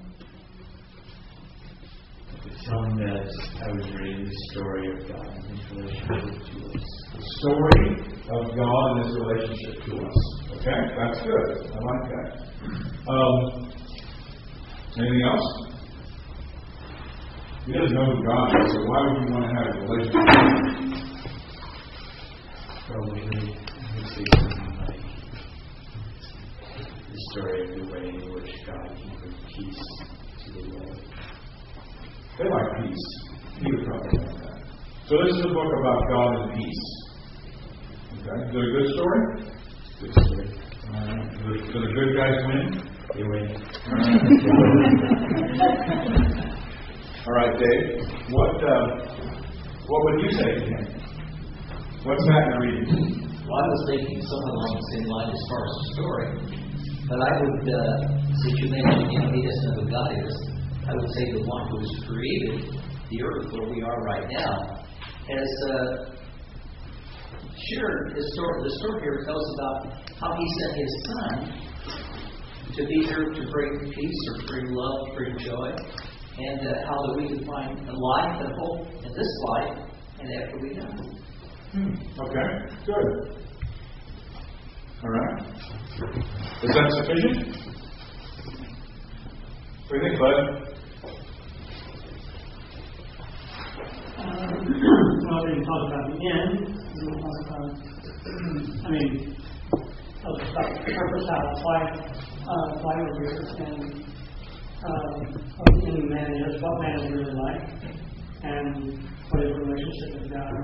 Tell him that I was reading the story of God and His relationship to us. The story of God and His relationship to us. Okay, that's good. I like that. Um, anything else? He doesn't know who God is, so why would you want to have a relationship? Probably he say something like the story of the way in which God can bring peace to the world. They like peace. He would probably like that. So this is a book about God and peace. Okay, is it a good story? Good story. Uh, do, the, do the good guys win? They win. All right, Dave. What uh, what would you say to him? What's that you're reading? Well, I was thinking somewhat along the same line as far as the story. But I would, uh, since you mentioned, you know, he doesn't know who God is, I would say the one who has created the earth where we are right now has uh, shared his story. The story here tells about how he sent his son to be here to bring peace or bring love, bring joy, and uh, how that we can find a life and hope in this life and after we die. Okay, good. All right. Is that sufficient? What do you think, Bud? Well, we didn't talk about the end. We didn't talk about, I mean, about the purpose, how, why, uh, why we're here, and uh, what the human man is, what man is really like, and what his relationship with God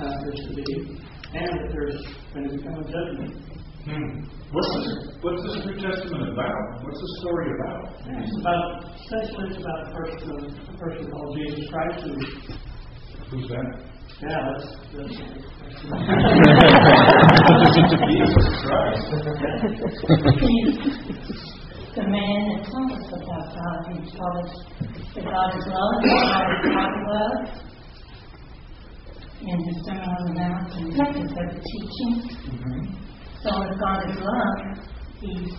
uh, is to be, and that there's going to become a judgment. Hmm. What's this, what's this New Testament about? What's the story about? And It's about, essentially, it's about a person, a person called Jesus Christ, who, Who's that? yeah, that's, that's, Jesus Christ. the man that told us about God. He told us that God is love, God is God love. In the Sermon on the Mount and his other teaching. So if God is love, he's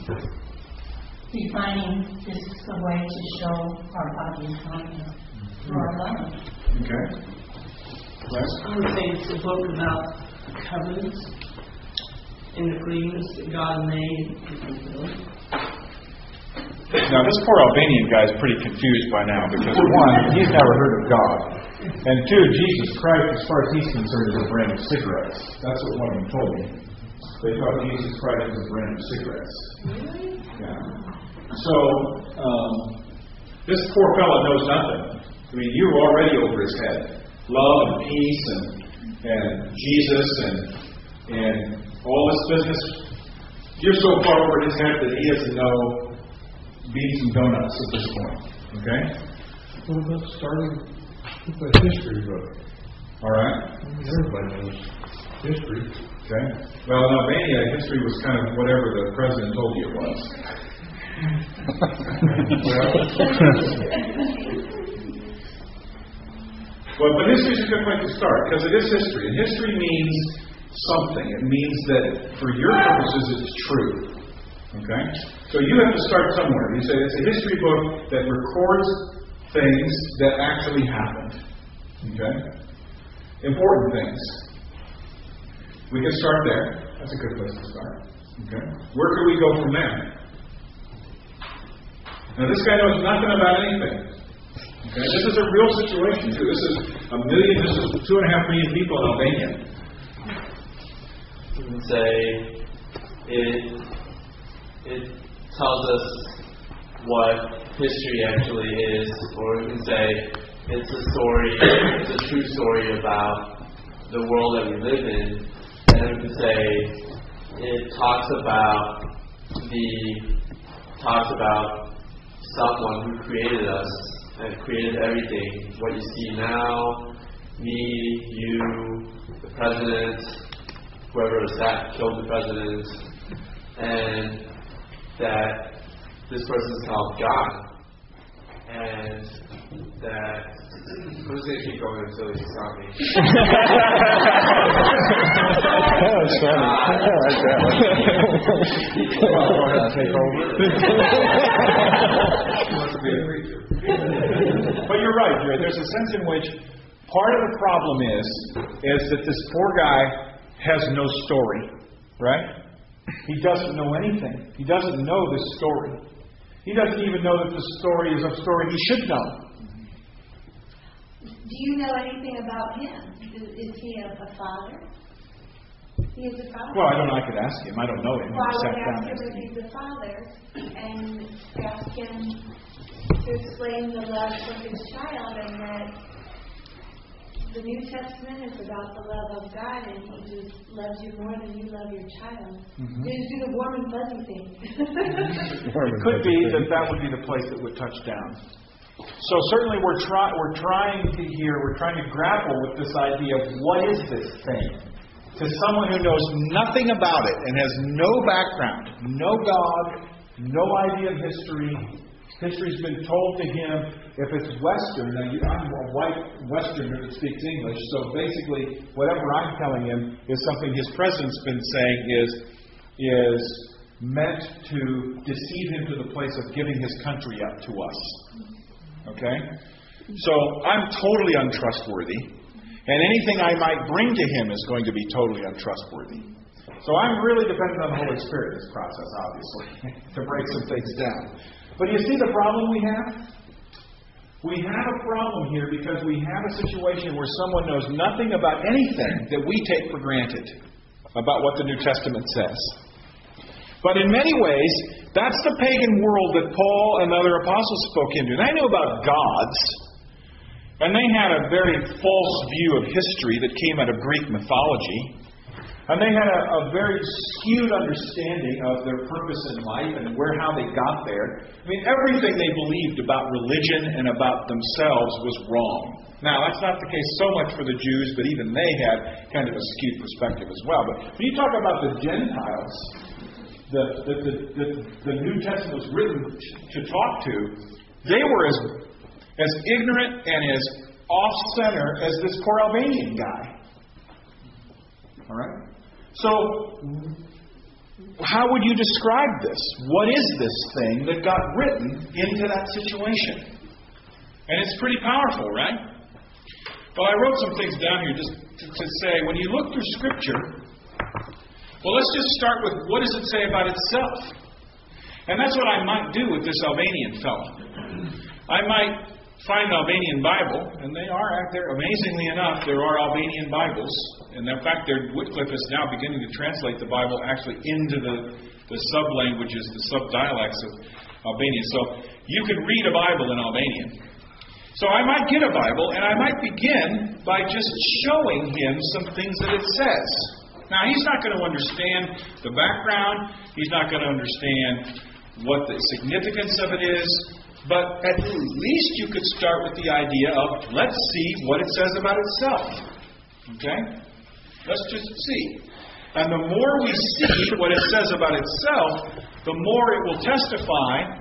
defining this is the way to show our body and mind through our love. Okay. Wes? I would say it's a book about covenants and agreements that God made. Now, this poor Albanian guy is pretty confused by now because, one, he's never heard of God. And two, Jesus Christ, as far as he's concerned, is a brand of cigarettes. That's what one of them told me. They thought Jesus Christ was a brand of cigarettes. Yeah. So, um, this poor fellow knows nothing. I mean, you're already over his head. Love and peace and, and Jesus and, and all this business. You're so far over his head that he doesn't know beans and donuts at this point. Okay? What about starting with a history book? All right? Everybody knows history. Okay? Well, in Albania, history was kind of whatever the president told you it was. well, but history is a good place to start because it is history. And history means something. It means that for your purposes, it's true. Okay? So you have to start somewhere. You say it's a history book that records things that actually happened. Okay? Important things. We can start there. That's a good place to start. Okay? Where could we go from there? Now, this guy knows nothing about anything. Okay? This is a real situation, too. This is a million, this is two and a half million people in Albania. You can say it it tells us what history actually is, or we can say it's a story, it's a true story about the world that we live in, can say it talks about the talks about someone who created us and created everything. What you see now, me, you, the president, whoever that killed the president, and that this person is called God. And that Just gonna keep going until you stop me. Funny. But you're right, Jerry. There's a sense in which part of the problem is is that this poor guy has no story, right? He doesn't know anything. He doesn't know this story. He doesn't even know that the story is a story he should know. Do you know anything about him? Is, is he a, a father? He is a father. Well, I don't know. I could ask him. I don't know him. Well, I would ask him if he's a father and ask him to explain the love for his child and that the New Testament is about the love of God and he just loves you more than you love your child. Mhm. Just do the warm and fuzzy thing. It could be that that would be the place that would touch down. So certainly we're trying we're trying to hear we're trying to grapple with this idea of what is this thing to someone who knows nothing about it and has no background, no God, no idea of history. History's been told to him if it's Western. Now you, I'm a white Westerner that speaks English, so basically whatever I'm telling him is something his president's been saying is is meant to deceive him to the place of giving his country up to us. Okay? So I'm totally untrustworthy, and anything I might bring to him is going to be totally untrustworthy. So I'm really dependent on the Holy Spirit in this process, obviously, to break some things down. But you see the problem we have? We have a problem here because we have a situation where someone knows nothing about anything that we take for granted about what the New Testament says. But in many ways, that's the pagan world that Paul and other apostles spoke into. They knew about gods, and they had a very false view of history that came out of Greek mythology. And they had a, a very skewed understanding of their purpose in life and where how they got there. I mean, everything they believed about religion and about themselves was wrong. Now, that's not the case so much for the Jews, but even they had kind of a skewed perspective as well. But when you talk about the Gentiles, the, the, the New Testament was written to talk to, they were as, as ignorant and as off center as this poor Albanian guy. All right? So, how would you describe this? What is this thing that got written into that situation? And it's pretty powerful, right? Well, I wrote some things down here just to, to say when you look through Scripture, well, let's just start with what does it say about itself? And that's what I might do with this Albanian fellow. I might find an Albanian Bible, and they are out there. Amazingly enough, there are Albanian Bibles, and in fact, Wycliffe is now beginning to translate the Bible actually into the, the sub languages, the sub dialects of Albanian. So you can read a Bible in Albanian. So I might get a Bible, and I might begin by just showing him some things that it says. Now, he's not going to understand the background, he's not going to understand what the significance of it is, but at least you could start with the idea of let's see what it says about itself. Okay? Let's just see. And the more we see what it says about itself, the more it will testify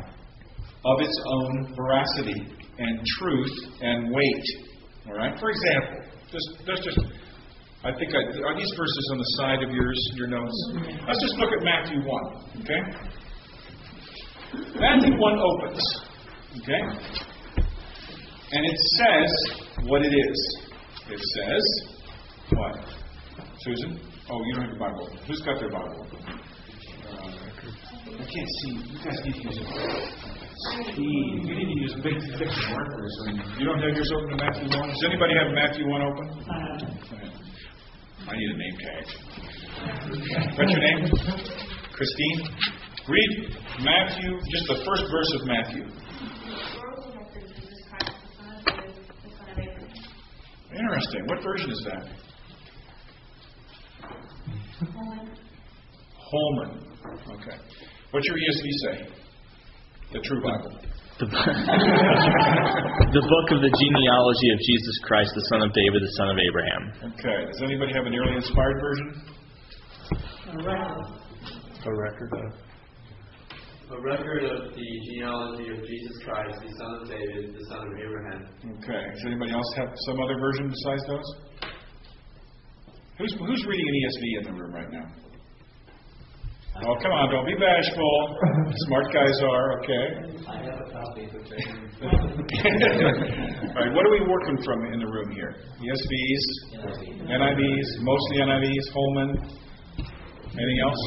of its own veracity and truth and weight. All right? For example, just let's just I think I, are these verses on the side of yours, your notes? Let's just look at Matthew 1, okay? Matthew 1 opens, okay? And it says what it is. It says, what? Susan? Oh, you don't have your Bible. Who's got their Bible? Uh, I can't see. You guys need to use it. Speed. You need to use big, thick markers. You don't have yours open to Matthew 1? Does anybody have Matthew 1 open? I need a name tag. What's your name? Christine? Read Matthew, just the first verse of Matthew. Interesting. What version is that? Holman. Okay. What's your ESV say? The True Bible. The, the book of the genealogy of Jesus Christ, the son of David, the son of Abraham. Okay. Does anybody have an early inspired version? A record of. Uh, A record of the genealogy of Jesus Christ, the son of David, the son of Abraham. Okay. Does anybody else have some other version besides those? Who's, who's reading an ESV in the room right now? Oh, come on, don't be bashful. Smart guys are, okay. I have a copy, which I. All right, what are we working from in the room here? ESVs, NIVs, mostly NIVs, Holman. Anything else?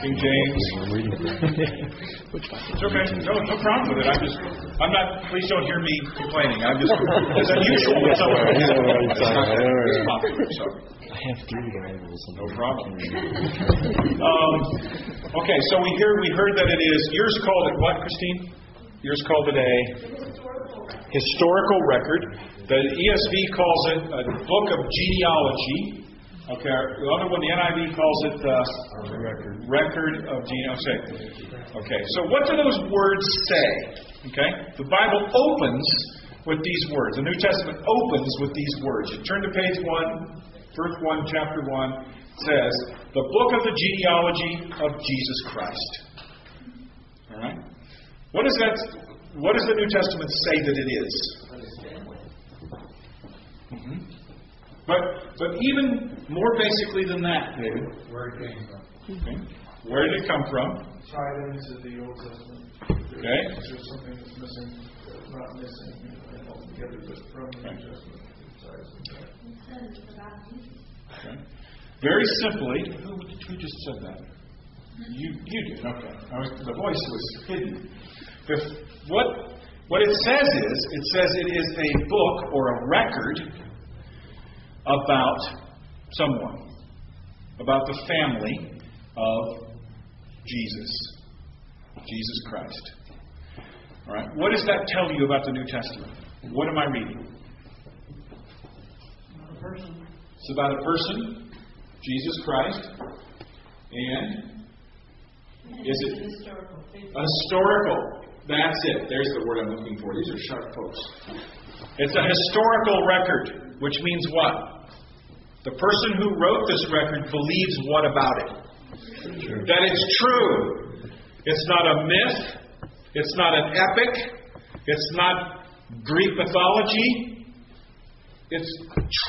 King James. It's okay. No, no problem with it. I'm just, I'm not. Please don't hear me complaining. I'm just. It's unusual with someone. It's not it's popular, so. I have three Bibles. No problem. Um, okay, so we hear we heard that it is yours called it what, Christine? Yours called it a historical record. The ESV calls it a book of genealogy. Okay, the other one, the NIV calls it the record record of genealogy. Okay, so what do those words say? Okay, the Bible opens with these words. The New Testament opens with these words. You turn to page one, verse one, chapter one. It says, "The book of the genealogy of Jesus Christ." All right. What is that? What does the New Testament say that it is? Mhm. But but even more basically than that, David. Where it came from. Okay. Where did it come from? Tied into the Old Testament. Okay. Is there something that's missing, not missing, altogether, but from the New Testament? it ties into that. It says it's about Jesus. Okay. Very simply, who, who just said that? You, you did. Okay. I was, the voice was hidden. If, what, what it says is, it says it is a book or a record about someone, about the family of Jesus, Jesus Christ. All right. What does that tell you about the New Testament? What am I reading? It's about a person, Jesus Christ, and is it Historical historical? That's it. There's the word I'm looking for. These are sharp folks. It's a historical record, which means what? The person who wrote this record believes what about it? That it's true. It's not a myth. It's not an epic. It's not Greek mythology. It's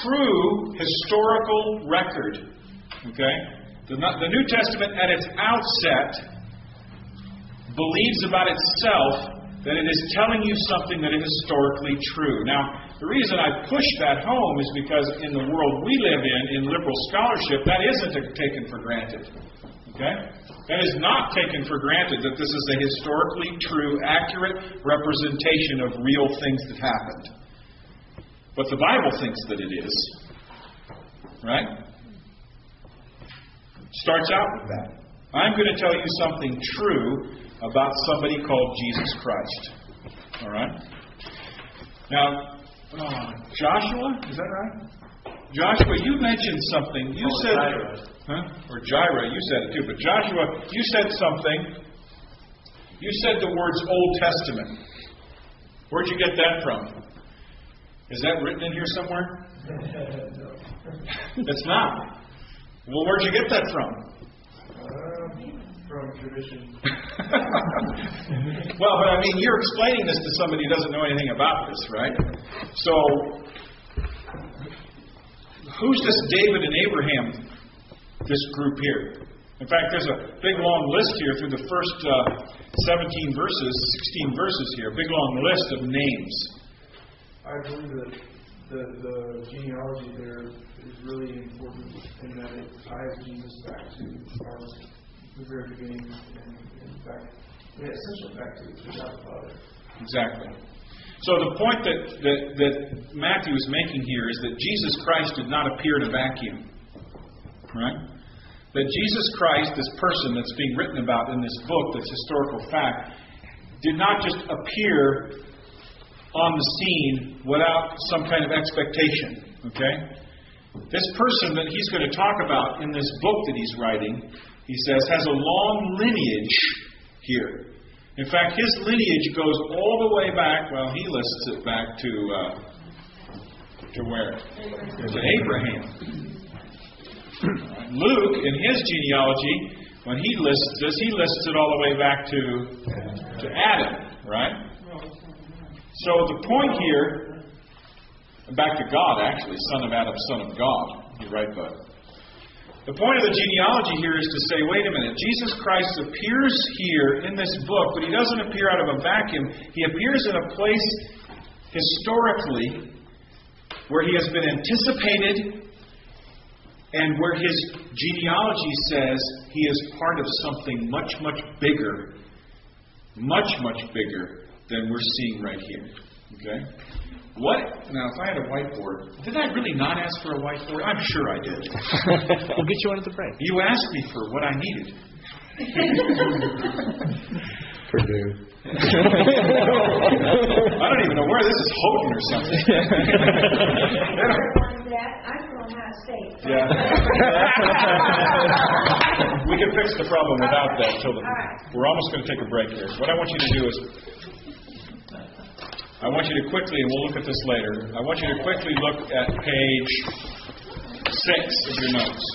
true historical record. Okay? The, the New Testament, at its outset, believes about itself that it is telling you something that is historically true. Now, the reason I push that home is because in the world we live in, in liberal scholarship, that isn't taken for granted. Okay? That is not taken for granted that this is a historically true, accurate representation of real things that happened. But the Bible thinks that it is. Right? Starts out with that. I'm going to tell you something true about somebody called Jesus Christ. All right? Now, uh, Joshua, is that right? Joshua, you mentioned something. You Oh, said, Jireh. huh? Or Jireh, you said it too. But Joshua, you said something. You said the words Old Testament. Where'd you get that from? Is that written in here somewhere? It's not. Well, where'd you get that from? From tradition. well, but I mean, you're explaining this to somebody who doesn't know anything about this, right? So, who's this David and Abraham, this group here? In fact, there's a big long list here through the first uh, 17 verses, 16 verses here, a big long list of names. I believe that the, the genealogy there is really important in that it ties Jesus back to our the very beginning and, in fact, essentially back to to God the Father. Exactly. So the point that, that, that Matthew is making here is that Jesus Christ did not appear in a vacuum. Right? that Jesus Christ, this person that's being written about in this book that's historical fact, did not just appear on the scene without some kind of expectation. Okay? This person that he's going to talk about in this book that he's writing, he says, has a long lineage here. In fact, his lineage goes all the way back, well, he lists it back to, uh, to where? To Abraham. Luke, in his genealogy, when he lists this, he lists it all the way back to, to Adam, right? So the point here, back to God actually, son of Adam, son of God. You're right, bud. The point of the genealogy here is to say, wait a minute, Jesus Christ appears here in this book, but he doesn't appear out of a vacuum. He appears in a place historically where he has been anticipated and where his genealogy says he is part of something much, much bigger, much, much bigger than we're seeing right here. Okay? What? Now, if I had a whiteboard, did I really not ask for a whiteboard? I'm sure I did. we'll get you one at the break. You asked me for what I needed. Purdue. I don't even know where this is Houghton or something. I'm from Ohio State. yeah. we can fix the problem without that till the, we're almost going to take a break here. What I want you to do is I want you to quickly, and we'll look at this later, I want you to quickly look at page six of your notes.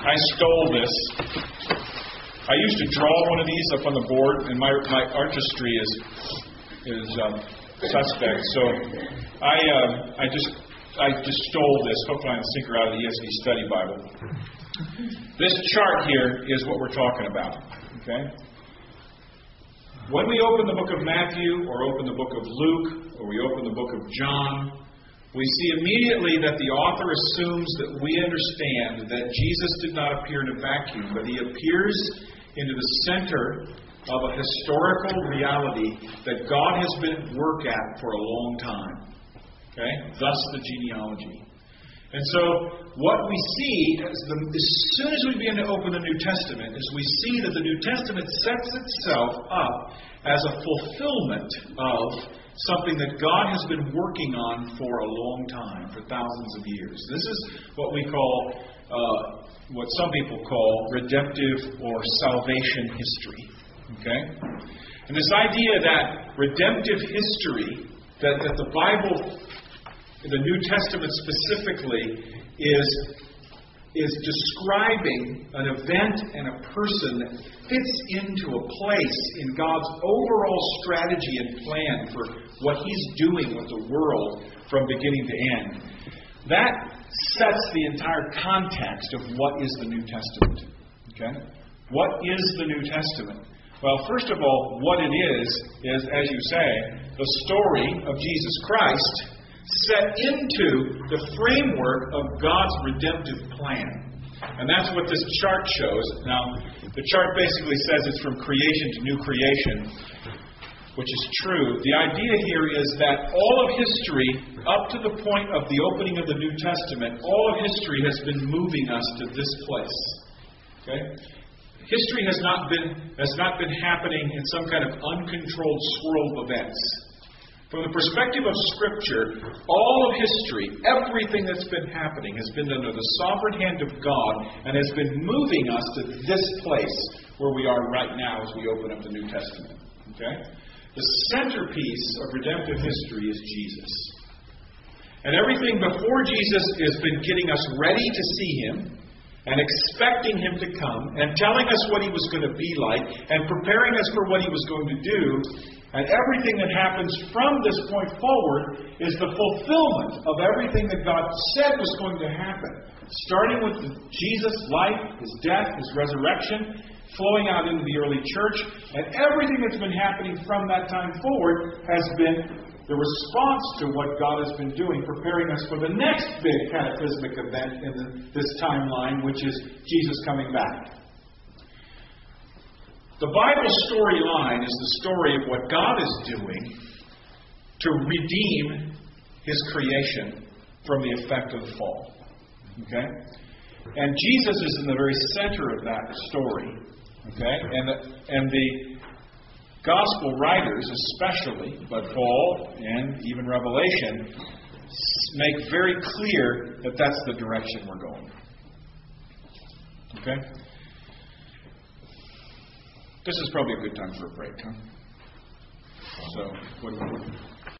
I stole this. I used to draw one of these up on the board, and my, my artistry is is um, suspect. So I uh, I just I just stole this hook, line, sinker out of the ESV Study Bible. This chart here is what we're talking about. Okay. When we open the book of Matthew, or open the book of Luke, or we open the book of John, we see immediately that the author assumes that we understand that Jesus did not appear in a vacuum, but he appears into the center of a historical reality that God has been at work at for a long time. Okay? Thus the genealogy. And so, what we see as, the, as soon as we begin to open the New Testament is we see that the New Testament sets itself up as a fulfillment of something that God has been working on for a long time, for thousands of years. This is what we call, uh, what some people call redemptive or salvation history. Okay? And this idea that redemptive history, that, that the Bible, the New Testament specifically, is is describing an event and a person that fits into a place in God's overall strategy and plan for what He's doing with the world from beginning to end. That sets the entire context of what is the New Testament. Okay? What is the New Testament? Well, first of all, what it is, is, as you say, the story of Jesus Christ set into the framework of God's redemptive plan. And that's what this chart shows. Now, the chart basically says it's from creation to new creation, which is true. The idea here is that all of history, up to the point of the opening of the New Testament, all of history has been moving us to this place. Okay? History has not been has not been happening in some kind of uncontrolled swirl of events. From the perspective of Scripture, all of history, everything that's been happening, has been under the sovereign hand of God and has been moving us to this place where we are right now as we open up the New Testament. Okay? The centerpiece of redemptive history is Jesus. And everything before Jesus has been getting us ready to see Him and expecting Him to come and telling us what He was going to be like and preparing us for what He was going to do and everything that happens from this point forward is the fulfillment of everything that God said was going to happen. Starting with Jesus' life, his death, his resurrection, flowing out into the early church, and everything that's been happening from that time forward has been the response to what God has been doing, preparing us for the next big cataclysmic event in the, this timeline, which is Jesus coming back. The Bible storyline is the story of what God is doing to redeem his creation from the effect of the fall. Okay? And Jesus is in the very center of that story. Okay? And the, and the gospel writers, especially, but Paul and even Revelation, make very clear that that's the direction we're going. Okay? This is probably a good time for a break, huh? So, what do we